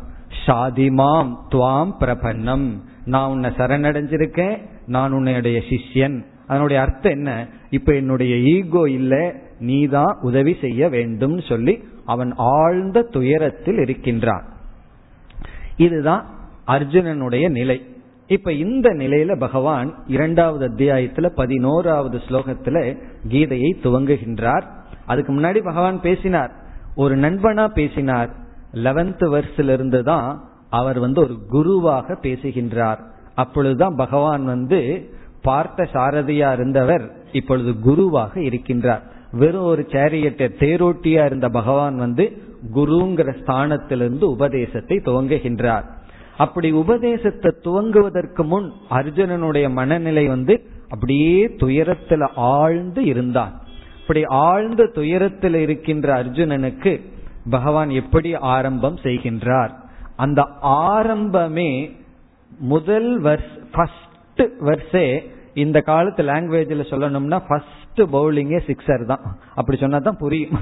ஷாதிமாம் துவாம் பிரபன்னம். நான் உன்னை சரணடைஞ்சிருக்கேன். நான் உன்னுடைய சிஷ்யன். அதனுடைய அர்த்தம் என்ன? இப்ப என்னுடைய ஈகோ இல்ல நீதான் உதவி செய்ய வேண்டும் சொல்லி அவன் ஆழ்ந்த துயரத்தில் இருக்கின்றான். இதுதான் அர்ஜுனனுடைய நிலை. இப்ப இந்த நிலையில பகவான் இரண்டாவது அத்தியாயத்துல பதினோராவது ஸ்லோகத்துல கீதையை துவங்குகின்றார். அதுக்கு முன்னாடி பகவான் பேசினார். ஒரு நண்பனா பேசினார். லெவன்த் வர்ஸ்ல இருந்து தான் அவர் வந்து ஒரு குருவாக பேசுகின்றார். அப்பொழுதுதான் பகவான் வந்து பார்த்த சாரதியா இருந்தவர் இப்பொழுது குருவாக இருக்கின்றார். வெறும் ஒரு சேரியட்டர் தேரோட்டியா இருந்த பகவான் வந்து குருங்கிற ஸ்தானத்திலிருந்து உபதேசத்தை துவங்குகின்றார். அப்படி உபதேசத்தை துவங்குவதற்கு முன் அர்ஜுனனுடைய மனநிலை வந்து அப்படியே துயரத்துல ஆழ்ந்து இருந்தான். அப்படி ஆழ்ந்த துயரத்தில் இருக்கின்ற அர்ஜுனனுக்கு பகவான் எப்படி ஆரம்பம் செய்கின்றார்? அந்த ஆரம்பமே முதல் வர்ஸ் ஃபர்ஸ்ட் வர்ஸே இந்த காலத்து லாங்குவேஜில் சொல்லணும்னா ஃபர்ஸ்ட் பவுலிங்கே சிக்ஸர் தான். அப்படி சொன்னா தான் புரியும்.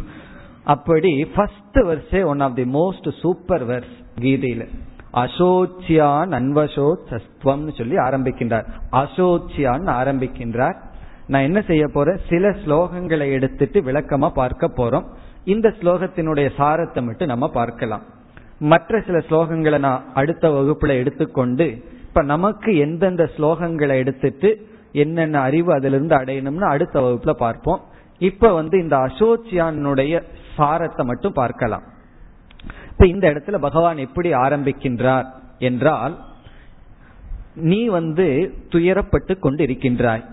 அப்படி first verse one of the most super verse கீதையில். அசோச்சியான் அன்வசோத்வம்னு சொல்லி ஆரம்பிக்கின்றார். அசோச்சியான் ஆரம்பிக்கின்றார். நான் என்ன செய்ய போறேன்? சில ஸ்லோகங்களை எடுத்துட்டு விளக்கமா பார்க்க போறோம். இந்த ஸ்லோகத்தினுடைய சாரத்தை மட்டும் நம்ம பார்க்கலாம். மற்ற சில ஸ்லோகங்களை நான் அடுத்த வகுப்புல எடுத்துக்கொண்டு இப்ப நமக்கு எந்தெந்த ஸ்லோகங்களை எடுத்துட்டு என்னென்ன அறிவு அதிலிருந்து அடையணும்னு அடுத்த வகுப்புல பார்ப்போம். இப்ப வந்து இந்த அசோச்சியானுடைய சாரத்தை மட்டும் பார்க்கலாம். இப்ப இந்த இடத்துல பகவான் எப்படி ஆரம்பிக்கின்றார் என்றால் நீ வந்து துயரப்பட்டு கொண்டு இருக்கின்றாய்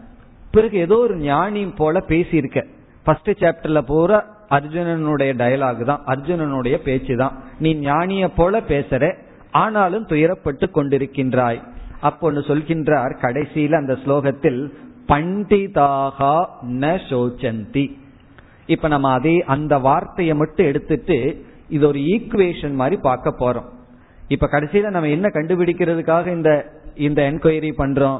பிறகு ஏதோ ஒரு ஞானி போல பேசியிருக்க. ஃபர்ஸ்ட் சாப்டர்ல பூரா அர்ஜுனனுடைய டயலாக் தான் அர்ஜுனனுடைய பேச்சு தான் நீ ஞானிய போல பேசுற ஆனாலும் துயரப்பட்டு கொண்டிருக்கின்றாய். அப்பொன்னு சொல்கின்றார் கடைசியில அந்த ஸ்லோகத்தில் பண்டிதாகா ந சோச்சந்தி. இப்ப நம்ம அதே அந்த வார்த்தையை மட்டும் எடுத்துட்டு இது ஒரு ஈக்குவேஷன் மாதிரி பார்க்க போறோம். இப்ப கடைசியில நம்ம என்ன கண்டுபிடிக்கிறதுக்காக இந்த இந்த என்கொயரி பண்றோம்?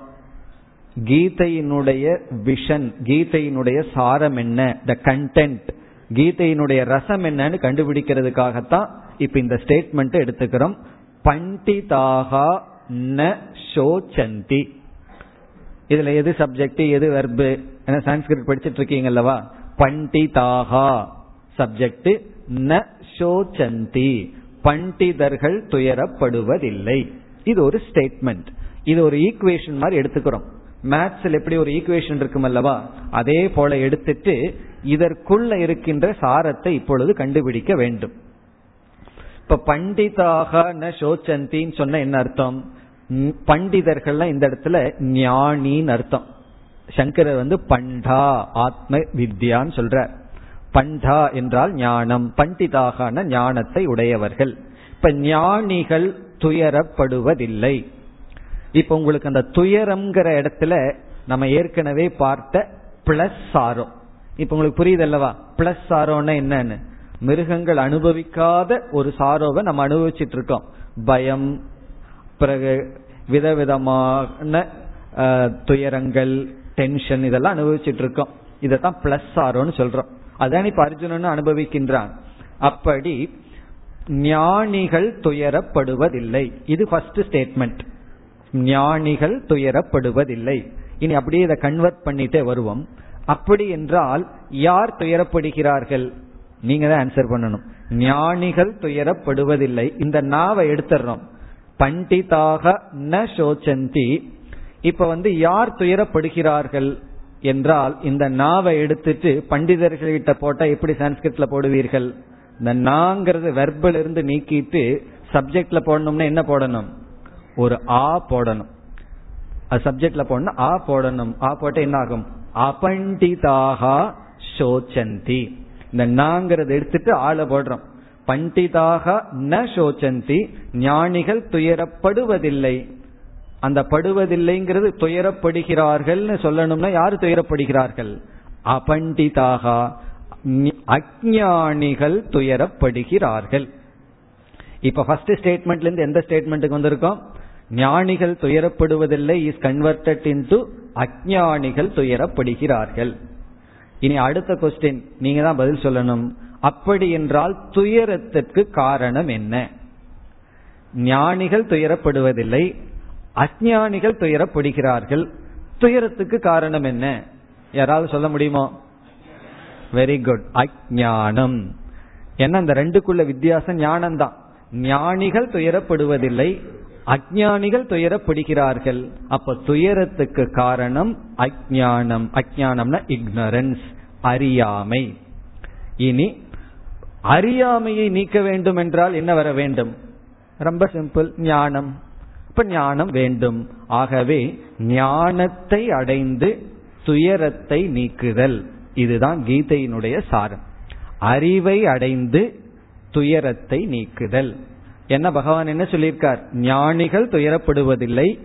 கீதையினுடைய விஷன் கீதையினுடைய சாரம் என்ன? த கண்டென்ட் கீதையினுடைய ரசம் என்னன்னு கண்டுபிடிக்கிறதுக்காகத்தான் இப்ப இந்த ஸ்டேட்மெண்ட் எடுத்துக்கிறோம். பண்டிதாகா ந சோச்சந்தி. இதுல எது சப்ஜெக்ட் எது வெர்பு ஏன்னா சான்ஸ்கிரிட் படிச்சிட்டு இருக்கீங்கல்லவா பண்டிதாகா சப்ஜெக்ட் ந சோச்சந்தி. பண்டிதர்கள் துயரப்படுவதில்லை. இது ஒரு ஸ்டேட்மெண்ட் இது ஒரு ஈக்குவேஷன் மாதிரி எடுத்துக்கிறோம். மேத்ஸ்ல எப்படி ஒரு ஈக்குவேஷன் இருக்கும் அல்லவா? அதே போல எடுத்துட்டு இதற்குள்ள இருக்கின்ற சாரத்தை இப்பொழுது கண்டுபிடிக்க வேண்டும். இப்ப பண்டிதாக ந சோச்சந்தின்னு சொன்ன என்ன அர்த்தம்? பண்டிதர்கள்லாம் இந்த இடத்துல ஞானின்னு அர்த்தம். சங்கரர் வந்து பண்டா ஆத்ம வித்யான்னு சொல்ற பண்டா என்றால் ஞானம் பண்டிதாகான ஞானத்தை உடையவர்கள். இப்ப ஞானிகள் துயரப்படுவதில்லை. இப்ப உங்களுக்கு அந்த துயரம்ங்கிற இடத்துல நம்ம ஏற்கனவே பார்த்த பிளஸ் சாரம். இப்ப உங்களுக்கு புரியுதல்லவா? பிளஸ் சாரோன்னா என்னன்னு? மிருகங்கள் அனுபவிக்காத ஒரு சாரோவை நம்ம அனுபவிச்சுட்டு இருக்கோம். பயம் பிறகு விதவிதமான துயரங்கள் டென்ஷன் இதெல்லாம் அனுபவிச்சுட்டு இருக்கோம். இதைத்தான் பிளஸ் சாரோன்னு சொல்றோம். அதான் இப்ப அர்ஜுனன் அனுபவிக்கின்றான். அப்படி ஞானிகள் துயரப்படுவதில்லை. இது ஃபர்ஸ்ட் ஸ்டேட்மெண்ட் ஞானிகள் துயரப்படுவதில்லை. இனி அப்படியே இதை கன்வெர்ட் பண்ணிட்டே வருவோம். அப்படி என்றால் யார் துயரப்படுகிறார்கள்? நீங்க தான் ஆன்சர் பண்ணணும். ஞானிகள் துயரப்படுவதில்லை. இந்த நாவை எடுத்துறோம் பண்டிதாக ந சோச்சந்தி. இப்ப வந்து யார் துயரப்படுகிறார்கள்? என்றால் இந்த நாவை எடுத்துட்டு பண்டிதர்கள்கிட்ட போட்டா எப்படி சான்ஸ்கிரிட்ல போடுவீர்கள்? இந்த நாங்கிறது வெர்பல் இருந்து நீக்கிட்டு சப்ஜெக்ட்ல போடணும்னா என்ன போடணும்? ஒரு ஆ போடணும். அது சப்ஜெக்ட்ல போடணும் ஆ போடணும். ஆ போட்ட என்ன ஆகும் அபண்டிதாகா சோச்சந்தி. இந்த நாங்கிறது எடுத்துட்டு ஆளை போடுறோம். பண்டிதாக ந சோச்சந்தி. ஞானிகள் துயரப்படுவதில்லை. அந்த படுவதில்லைங்கிறது துயரப்படுகிறார்கள்னு சொல்லணும்னா யார் துயரப்படுகிறார்கள்? அபண்டிதாக அஜானிகள் துயரப்படுகிறார்கள். இப்ப ஃபர்ஸ்ட் ஸ்டேட்மெண்ட்ல இருந்து எந்த ஸ்டேட்மெண்ட்டுக்கு வந்திருக்கோம்? ஞானிகள் துயரப்படுவதில்லை இஸ் கன்வெர்டட் இன்டு அஜானிகள் துயரப்படுகிறார்கள். இனி அடுத்த கொஸ்டின் நீங்க தான் பதில் சொல்லணும். அப்படி என்றால் துயரத்திற்கு காரணம் என்ன? ஞானிகள் துயரப்படுவதில்லை அஜானிகள் துயரப்படுகிறார்கள். துயரத்துக்கு காரணம் என்ன? யாராவது சொல்ல முடியுமோ? வெரி குட் அஜானம் ஏன்னா அந்த ரெண்டுக்குள்ள வித்தியாசம் ஞானம் தான் ஞானிகள் துயரப்படுவதில்லை அஜானிகள் துயரப்படுகிறார்கள். அப்ப துயரத்துக்கு காரணம் அஜானம் அஜானம்னா இக்னரன்ஸ் அறியாமை. இனி அறியாமையை நீக்க வேண்டும் என்றால் என்ன வர வேண்டும்? ரொம்ப சிம்பிள் ஞானம். இப்ப ஞானம் வேண்டும். ஆகவே ஞானத்தை அடைந்து துயரத்தை நீக்குதல். இதுதான் கீதையினுடைய சாரம். அறிவை அடைந்து துயரத்தை நீக்குதல். என்ன பகவான் என்ன சொல்லியிருக்கார்? ஞானிகள் துயரப்படுவதில்லை.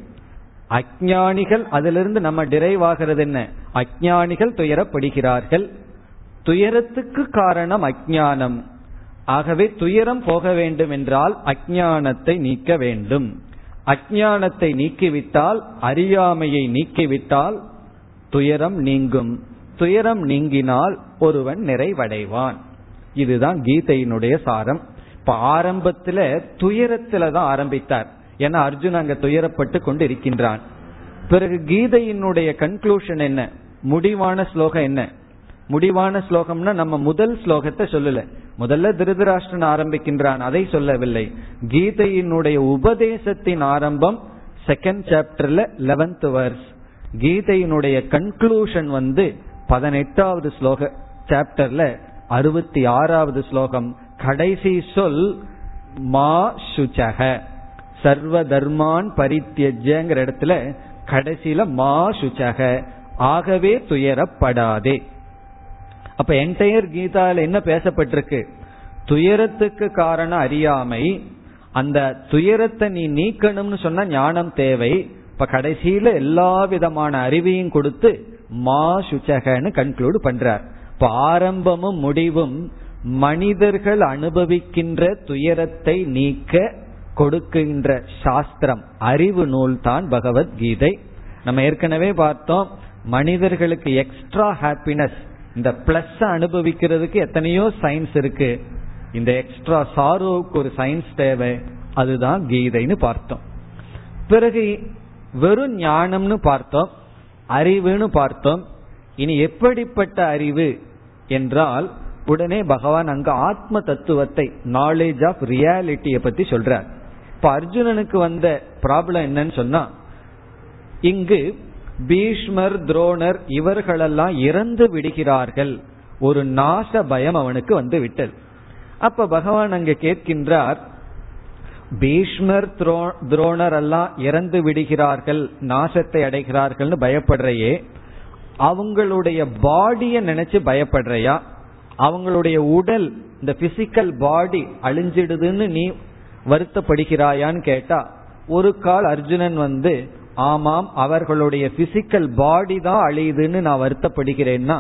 அஜானிகள் அதிலிருந்து நம்ம டிரைவ் ஆகிறது என்ன? அஜானிகள் துயரப்படுகிறார்கள். துயரத்துக்கு காரணம் அஜானம் ஆகவே துயரம் போக வேண்டும் என்றால் அஜானத்தை நீக்க வேண்டும். அஜானத்தை நீக்கிவிட்டால் அறியாமையை நீக்கிவிட்டால் துயரம் நீங்கும். துயரம் நீங்கினால் ஒருவன் நிறைவடைவான். இதுதான் கீதையினுடைய சாரம். இப்ப ஆரம்பத்துல துயரத்துல தான் ஆரம்பித்தார். ஏன்னா அர்ஜுன் அங்க துயரப்பட்டு கொண்டு இருக்கின்றான் பிறகு கீதையினுடைய கன்க்ளூஷன் என்ன? முடிவான ஸ்லோகம் என்ன? முடிவான ஸ்லோகம்னா நம்ம முதல் ஸ்லோகத்தை சொல்லல. முதல்ல திருதராஷ்டிரன் ஆரம்பிக்கின்றான் அதை சொல்லவில்லை. கீதையினுடைய உபதேசத்தின் ஆரம்பம் செகண்ட் சாப்டர்ல லெவன்த் வர்ஸ் கீதையினுடைய கன்க்ளூஷன் வந்து பதினெட்டாவது ஸ்லோக சாப்டர்ல அறுபத்தி ஆறாவது ஸ்லோகம். கடைசி சொல் மா சுச்சக. சர்வ தர்மான் பரித்தியஜங்கிற இடத்துல கடைசியில மா சுச்சக. ஆகவே துயரப்படாதே. அப்ப என்டையர் கீதாவில் என்ன பேசப்பட்டிருக்கு? துயரத்துக்கு காரணம் அறியாமை அந்த துயரத்தை நீ நீக்கணும்னு சொன்னா ஞானம் தேவை இப்ப கடைசியில எல்லா விதமான அறிவையும் கொடுத்து மா சுச்சகன்னு கன்க்ளூட் பண்றார். இப்ப ஆரம்பமும் முடிவும் மனிதர்கள் அனுபவிக்கின்ற துயரத்தை நீக்க கொடுக்கின்ற சாஸ்திரம் அறிவு நூல் தான் பகவத்கீதை. நம்ம ஏற்கனவே பார்த்தோம் மனிதர்களுக்கு எக்ஸ்ட்ரா ஹாப்பினஸ் இந்த பிளஸ் அனுபவிக்கிறதுக்கு எத்தனையோ சயின்ஸ் இருக்கு. இந்த எக்ஸ்ட்ரா சாரோவுக்கு ஒரு சயின்ஸ் தேவை. அதுதான் கீதைன்னு பார்த்தோம். பிறகு வெறும் ஞானம்னு பார்த்தோம். அறிவுன்னு பார்த்தோம். இனி எப்படிப்பட்ட அறிவு என்றால் உடனே பகவான் அங்க ஆத்ம தத்துவத்தை நாலேஜ் ஆஃப் ரியாலிட்டிய பத்தி சொல்றார். இப்ப அர்ஜுனனுக்கு வந்த ப்ராப்ளம் என்னன்னு சொன்னா இங்கு பீஷ்மர் துரோணர் இவர்களெல்லாம் இறந்து விடுகிறார்கள். ஒரு நாச பயம் அவனுக்கு வந்து விட்டது. அப்ப பகவான் அங்க கேட்கின்றார் பீஷ்மர் துரோணர் எல்லாம் இறந்து விடுகிறார்கள் நாசத்தை அடைகிறார்கள்னு பயப்படுறையே. அவங்களுடைய பாடிய நினைச்சு பயப்படுறையா? அவங்களுடைய உடல் இந்த பிசிக்கல் பாடி அழிஞ்சிடுதுன்னு நீ வருத்தப்படுகிறாயான்னு கேட்டா ஒரு கால் அர்ஜுனன் வந்து ஆமாம் அவர்களுடைய பிசிக்கல் பாடி தான் அழியுதுன்னு நான் வருத்தப்படுகிறேன்னா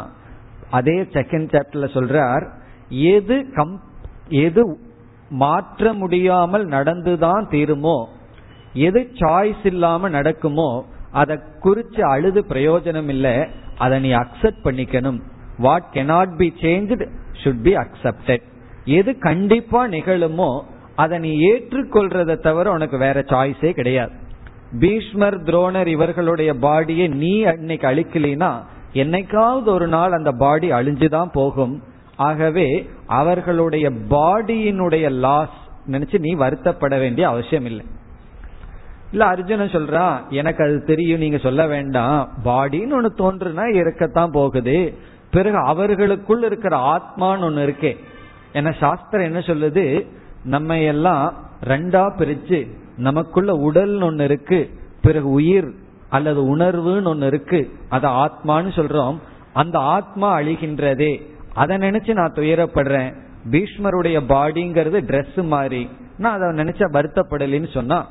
அதே செகண்ட் சாப்டர்ல சொல்றார் எது கம் எது மாற்ற முடியாமல் நடந்துதான் தீருமோ எது சாய்ஸ் இல்லாம நடக்குமோ அதை குறிச்சு அழுது பிரயோஜனம் இல்லை அதை நீ அக்செப்ட் பண்ணிக்கணும். What cannot be change should be accepted எது கண்டிப்பா நிகழுமோ அதை நீ ஏற்றுக்கொள்றதை தவிர உனக்கு வேற சாய்ஸே கிடையாது. பீஷ்மர் துரோணர் இவர்களுடைய பாடியை நீ அன்னைக்கு அழிக்கலினா என்னைக்காவது ஒரு நாள் அந்த பாடி அழிஞ்சுதான் போகும். ஆகவே அவர்களுடைய பாடியினுடைய லாஸ் நினைச்சு நீ வருத்தப்பட வேண்டிய அவசியம் இல்லை இல்ல அர்ஜுனன் சொல்றான் எனக்கு அது தெரியும் நீங்க சொல்ல வேண்டாம். பாடின்னு ஒண்ணு தோன்றுனா இருக்கத்தான் போகுது. பிறகு அவர்களுக்குள் இருக்கிற ஆத்மான்னு ஒண்ணு இருக்கே. ஏன்னா சாஸ்திரம் என்ன சொல்லுது? நம்ம எல்லாம் ரெண்டா பிரிச்சு நமக்குள்ள உடல் ஒன்று இருக்கு பிறகு உயிர் அல்லது உணர்வுன்னு ஒன்று இருக்கு அதை ஆத்மான்னு சொல்றோம். அந்த ஆத்மா அழிகின்றதே. அதை நினைச்சு நான் துயரப்படுறேன். பீஷ்மருடைய பாடிங்கிறது ட்ரெஸ் மாதிரி. நான் அதை நினைச்சா வருத்தப்படலைன்னு சொன்னா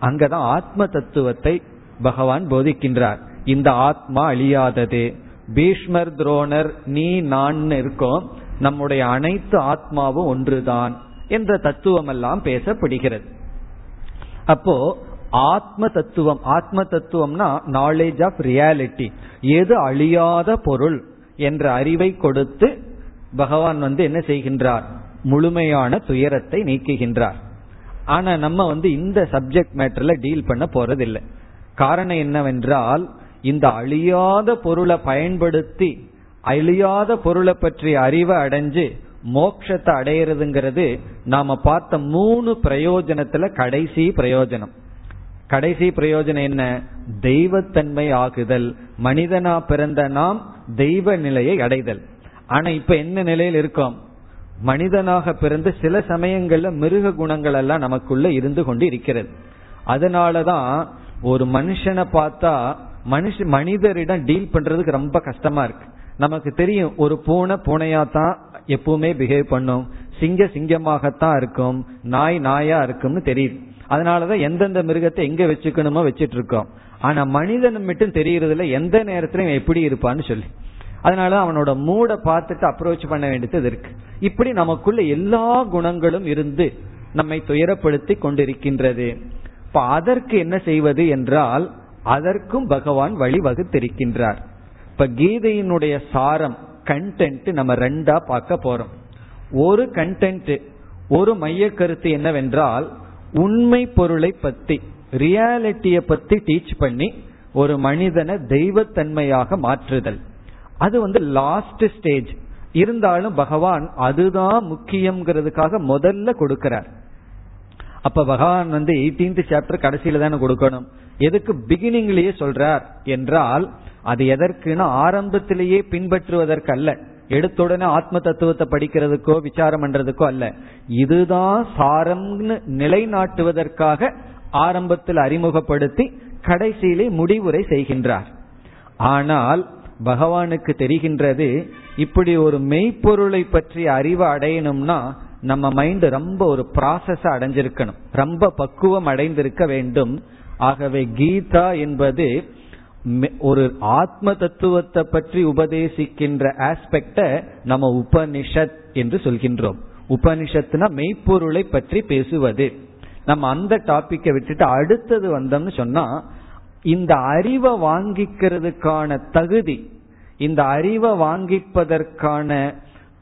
அங்கதான் ஆத்ம தத்துவத்தை பகவான் போதிக்கின்றார். இந்த ஆத்மா அழியாதது. பீஷ்மர் துரோணர் நீ நான் இருக்கோம். நம்முடைய அனைத்து ஆத்மாவும் ஒன்றுதான் என்ற தத்துவம் எல்லாம் பேசப்படுகிறது. அப்போ ஆத்ம தத்துவம் ஆத்ம தத்துவம்னா நாலேஜ் ஆஃப் ரியாலிட்டி எது அழியாத பொருள் என்ற அறிவை கொடுத்து பகவான் வந்து என்ன செய்கின்றார்? முழுமையான துயரத்தை நீக்குகின்றார். ஆனா நம்ம வந்து இந்த சப்ஜெக்ட் மேட்டர்ல டீல் பண்ண போறதில்லை. காரணம் என்னவென்றால் இந்த அழியாத பொருளை பயன்படுத்தி அழியாத பொருளை பற்றிய அறிவை அடைஞ்சு மோட்சத்தை அடையிறதுங்கிறது நாம பார்த்த மூணு பிரயோஜனத்துல கடைசி பிரயோஜனம். கடைசி பிரயோஜனம் என்ன? தெய்வத்தன்மை ஆகுதல். மனிதனா பிறந்த நாம் தெய்வ நிலையை அடைதல். ஆனா இப்ப என்ன நிலையில் இருக்கோம்? மனிதனாக பிறந்து சில சமயங்கள்ல மிருக குணங்கள் எல்லாம் நமக்குள்ள இருந்து கொண்டு இருக்கிறது. அதனாலதான் ஒரு மனுஷனை பார்த்தா மனுஷ மனிதரிடம் டீல் பண்றதுக்கு ரொம்ப கஷ்டமா இருக்கு. நமக்கு தெரியும் ஒரு பூனை பூனையா தான் எப்பவுமே பிஹேவ் பண்ணும். சிங்க சிங்கமாகத்தான் இருக்கும். நாய் நாயா இருக்கும்னு தெரியுது. அதனாலதான் எந்தெந்த மிருகத்தை எங்க வச்சுக்கணுமோ வச்சிட்டு இருக்கோம் ஆனா மனிதன் மட்டும் தெரியறதுல எந்த நேரத்திலும் எப்படி இருப்பான்னு சொல்லி. அதனால அவனோட மூட பார்த்துட்டு அப்ரோச் பண்ண வேண்டியது இருக்கு. இப்படி நமக்குள்ள எல்லா குணங்களும் இருந்து நம்மை துயரப்படுத்தி கொண்டிருக்கின்றது. இப்ப அதற்கு என்ன செய்வது என்றால் அதற்கும் பகவான் வழிவகுத்திருக்கின்றார். இப்ப கீதையினுடைய சாரம் கண்டென்ட் நம்ம ரெண்டா பார்க்க போறோம். ஒரு கண்டென்ட் ஒரு மைய கருத்து என்னவென்றால் உண்மை பொருளை பத்தி ரியாலிட்டியை பத்தி டீச் பண்ணி ஒரு மனிதனை தெய்வத்தன்மையாக மாற்றுதல். அது வந்து லாஸ்ட் ஸ்டேஜ் இருந்தாலும் பகவான் அதுதான் முக்கியம்ங்கிறதுக்காக முதல்ல கொடுக்கிறார். அப்ப பகவான் வந்து எயிட்டீன்த் சாப்டர் கடைசியில தானே கொடுக்கணும். எதுக்கு பிகினிங்லயே சொல்றார் என்றால் அது எதற்குன்னா ஆரம்பத்திலேயே பின்பற்றுவதற்கு அல்ல எடுத்துடனே ஆத்ம தத்துவத்தை படிக்கிறதுக்கோ விசாரம் பண்றதுக்கோ அல்ல. இதுதான் சாரம்னு நிலைநாட்டுவதற்காக ஆரம்பத்தில் அறிமுகப்படுத்தி கடைசியிலே முடிவுரை செய்கின்றார். ஆனால் பகவானுக்கு தெரிகின்றது இப்படி ஒரு மெய்ப்பொருளை பற்றி அறிவு அடையணும்னா நம்ம மைண்ட் ரொம்ப ஒரு ப்ராசஸ் அடைஞ்சிருக்கணும். ரொம்ப பக்குவம் அடைந்திருக்க வேண்டும். ஆகவே கீதா என்பது ஒரு ஆத்ம தத்துவத்தை பற்றி உபதேசிக்கின்ற ஆஸ்பெக்ட நம்ம உபனிஷத் என்று சொல்கின்றோம். உபனிஷத்துனா மெய்ப்பொருளை பற்றி பேசுவது. நம்ம அந்த டாபிக்கை விட்டுட்டு அடுத்தது வந்தோம்னு சொன்னா இந்த அறிவை வாங்கிக்கிறதுக்கான தகுதி இந்த அறிவை வாங்கிப்பதற்கான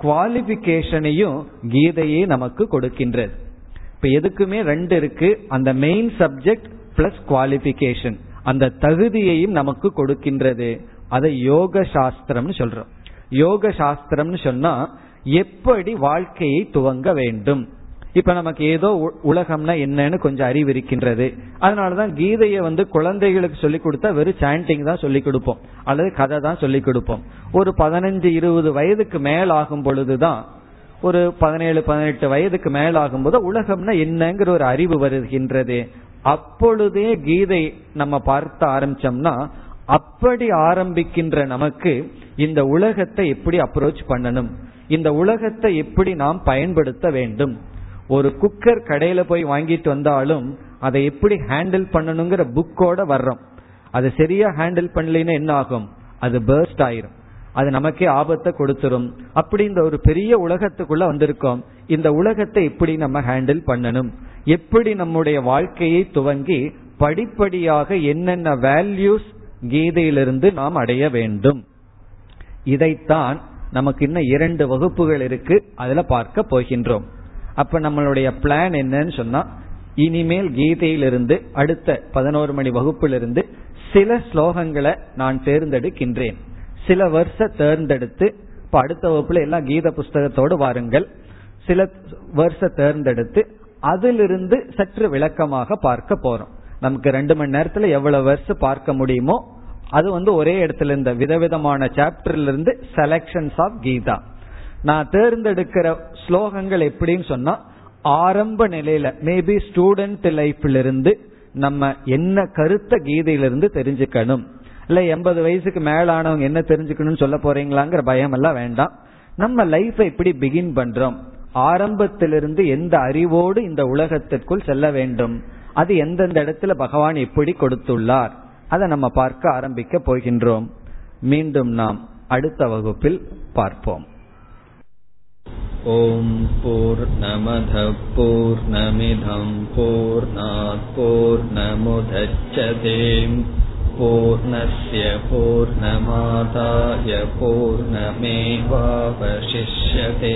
குவாலிபிகேஷனையும் கீதையே நமக்கு கொடுக்கின்றது. இப்ப எதுக்குமே ரெண்டு இருக்கு. அந்த மெயின் சப்ஜெக்ட் பிளஸ் குவாலிபிகேஷன் அந்த தகுதியையும் நமக்கு கொடுக்கின்றது. அதை யோக சாஸ்திரம்னு சொல்றோம். யோக சாஸ்திரம்னு சொன்னா எப்படி வாழ்க்கையை துவங்க வேண்டும்? இப்ப நமக்கு ஏதோ உலகம்னா என்னன்னு கொஞ்சம் அறிவு இருக்கின்றது. அதனாலதான் கீதையை வந்து குழந்தைகளுக்கு சொல்லிக் கொடுத்தா வெறும் சாண்டிங் தான் சொல்லி கொடுப்போம். அல்லது கதை தான் சொல்லிக் கொடுப்போம். ஒரு பதினஞ்சு இருபது வயதுக்கு மேல் ஆகும் பொழுதுதான் ஒரு பதினேழு பதினெட்டு வயதுக்கு மேல் ஆகும்போது உலகம்னா என்னங்கிற ஒரு அறிவு வருகின்றது. அப்பொழுதே கீதை நம்ம பார்த்த ஆரம்பிச்சோம்னா அப்படி ஆரம்பிக்கின்ற நமக்கு இந்த உலகத்தை எப்படி அப்ரோச் பண்ணணும்? இந்த உலகத்தை எப்படி நாம் பயன்படுத்த வேண்டும்? ஒரு குக்கர் கடையில போய் வாங்கிட்டு வந்தாலும் அதை எப்படி ஹேண்டில் பண்ணணுங்கிற புக்கோட வர்றோம். அது சரியா ஹேண்டில் பண்ணலைன்னா என்ன ஆகும்? அது பேர்ஸ்ட் ஆயிரும். அது நமக்கே ஆபத்தை கொடுத்துரும். அப்படி இந்த ஒரு பெரிய உலகத்துக்குள்ள வந்திருக்கோம். இந்த உலகத்தை எப்படி நம்ம ஹேண்டில் பண்ணணும்? எப்படி நம்முடைய வாழ்க்கையை துவங்கி படிப்படியாக என்னென்ன வேல்யூஸ் கீதையிலிருந்து நாம் அடைய வேண்டும். இதைத்தான் நமக்கு இன்னும் இரண்டு வகுப்புகள் இருக்கு. அதுல பார்க்க போகின்றோம். அப்ப நம்மளுடைய பிளான் என்னன்னு சொன்னா இனிமேல் கீதையிலிருந்து அடுத்த பதினோரு மணி வகுப்பிலிருந்து சில ஸ்லோகங்களை நான் தேர்ந்தெடுக்கின்றேன். சில வருஷ தேர்ந்தெடுத்து இப்ப அடுத்த வகுப்புல எல்லாம் கீத புஸ்தகத்தோடு வாருங்கள். சில வருஷ தேர்ந்தெடுத்து அதிலிருந்து சற்று விளக்கமாக பார்க்க போறோம். நமக்கு ரெண்டு மணி நேரத்துல எவ்வளவு வருஷம் பார்க்க முடியுமோ அது வந்து ஒரே இடத்துல இருந்த விதவிதமான சாப்டர்ல இருந்து செலக்ஷன்ஸ் ஆஃப் கீதா நான் தேர்ந்தெடுக்கிற ஸ்லோகங்கள் எப்படின்னு சொன்னா ஆரம்ப நிலையில மேபி ஸ்டூடெண்ட் லைஃப்ல இருந்து நம்ம என்ன கருத்த கீதையிலிருந்து தெரிஞ்சுக்கணும். இல்ல எண்பது வயசுக்கு மேலானவங்க என்ன தெரிஞ்சுக்கணும்னு சொல்ல போறீங்களாங்கிற பயம் எல்லாம் வேண்டாம். நம்ம லைஃபை எப்படி பிகின் பண்றோம்? ஆரம்பத்திலிருந்து எந்த அறிவோடு இந்த உலகத்திற்குள் செல்ல வேண்டும் அது எந்தெந்த இடத்துல பகவான் எப்படி கொடுத்துள்ளார் அதை நம்ம பார்க்க ஆரம்பிக்க போகின்றோம் மீண்டும் நாம் அடுத்த வகுப்பில் பார்ப்போம் ॐ पूर्णमधः पूर्णमिधं पूर्णात् पूर्णमुदच्छते पूर्णस्य पूर्णमादाय पूर्णमेवावशिष्यते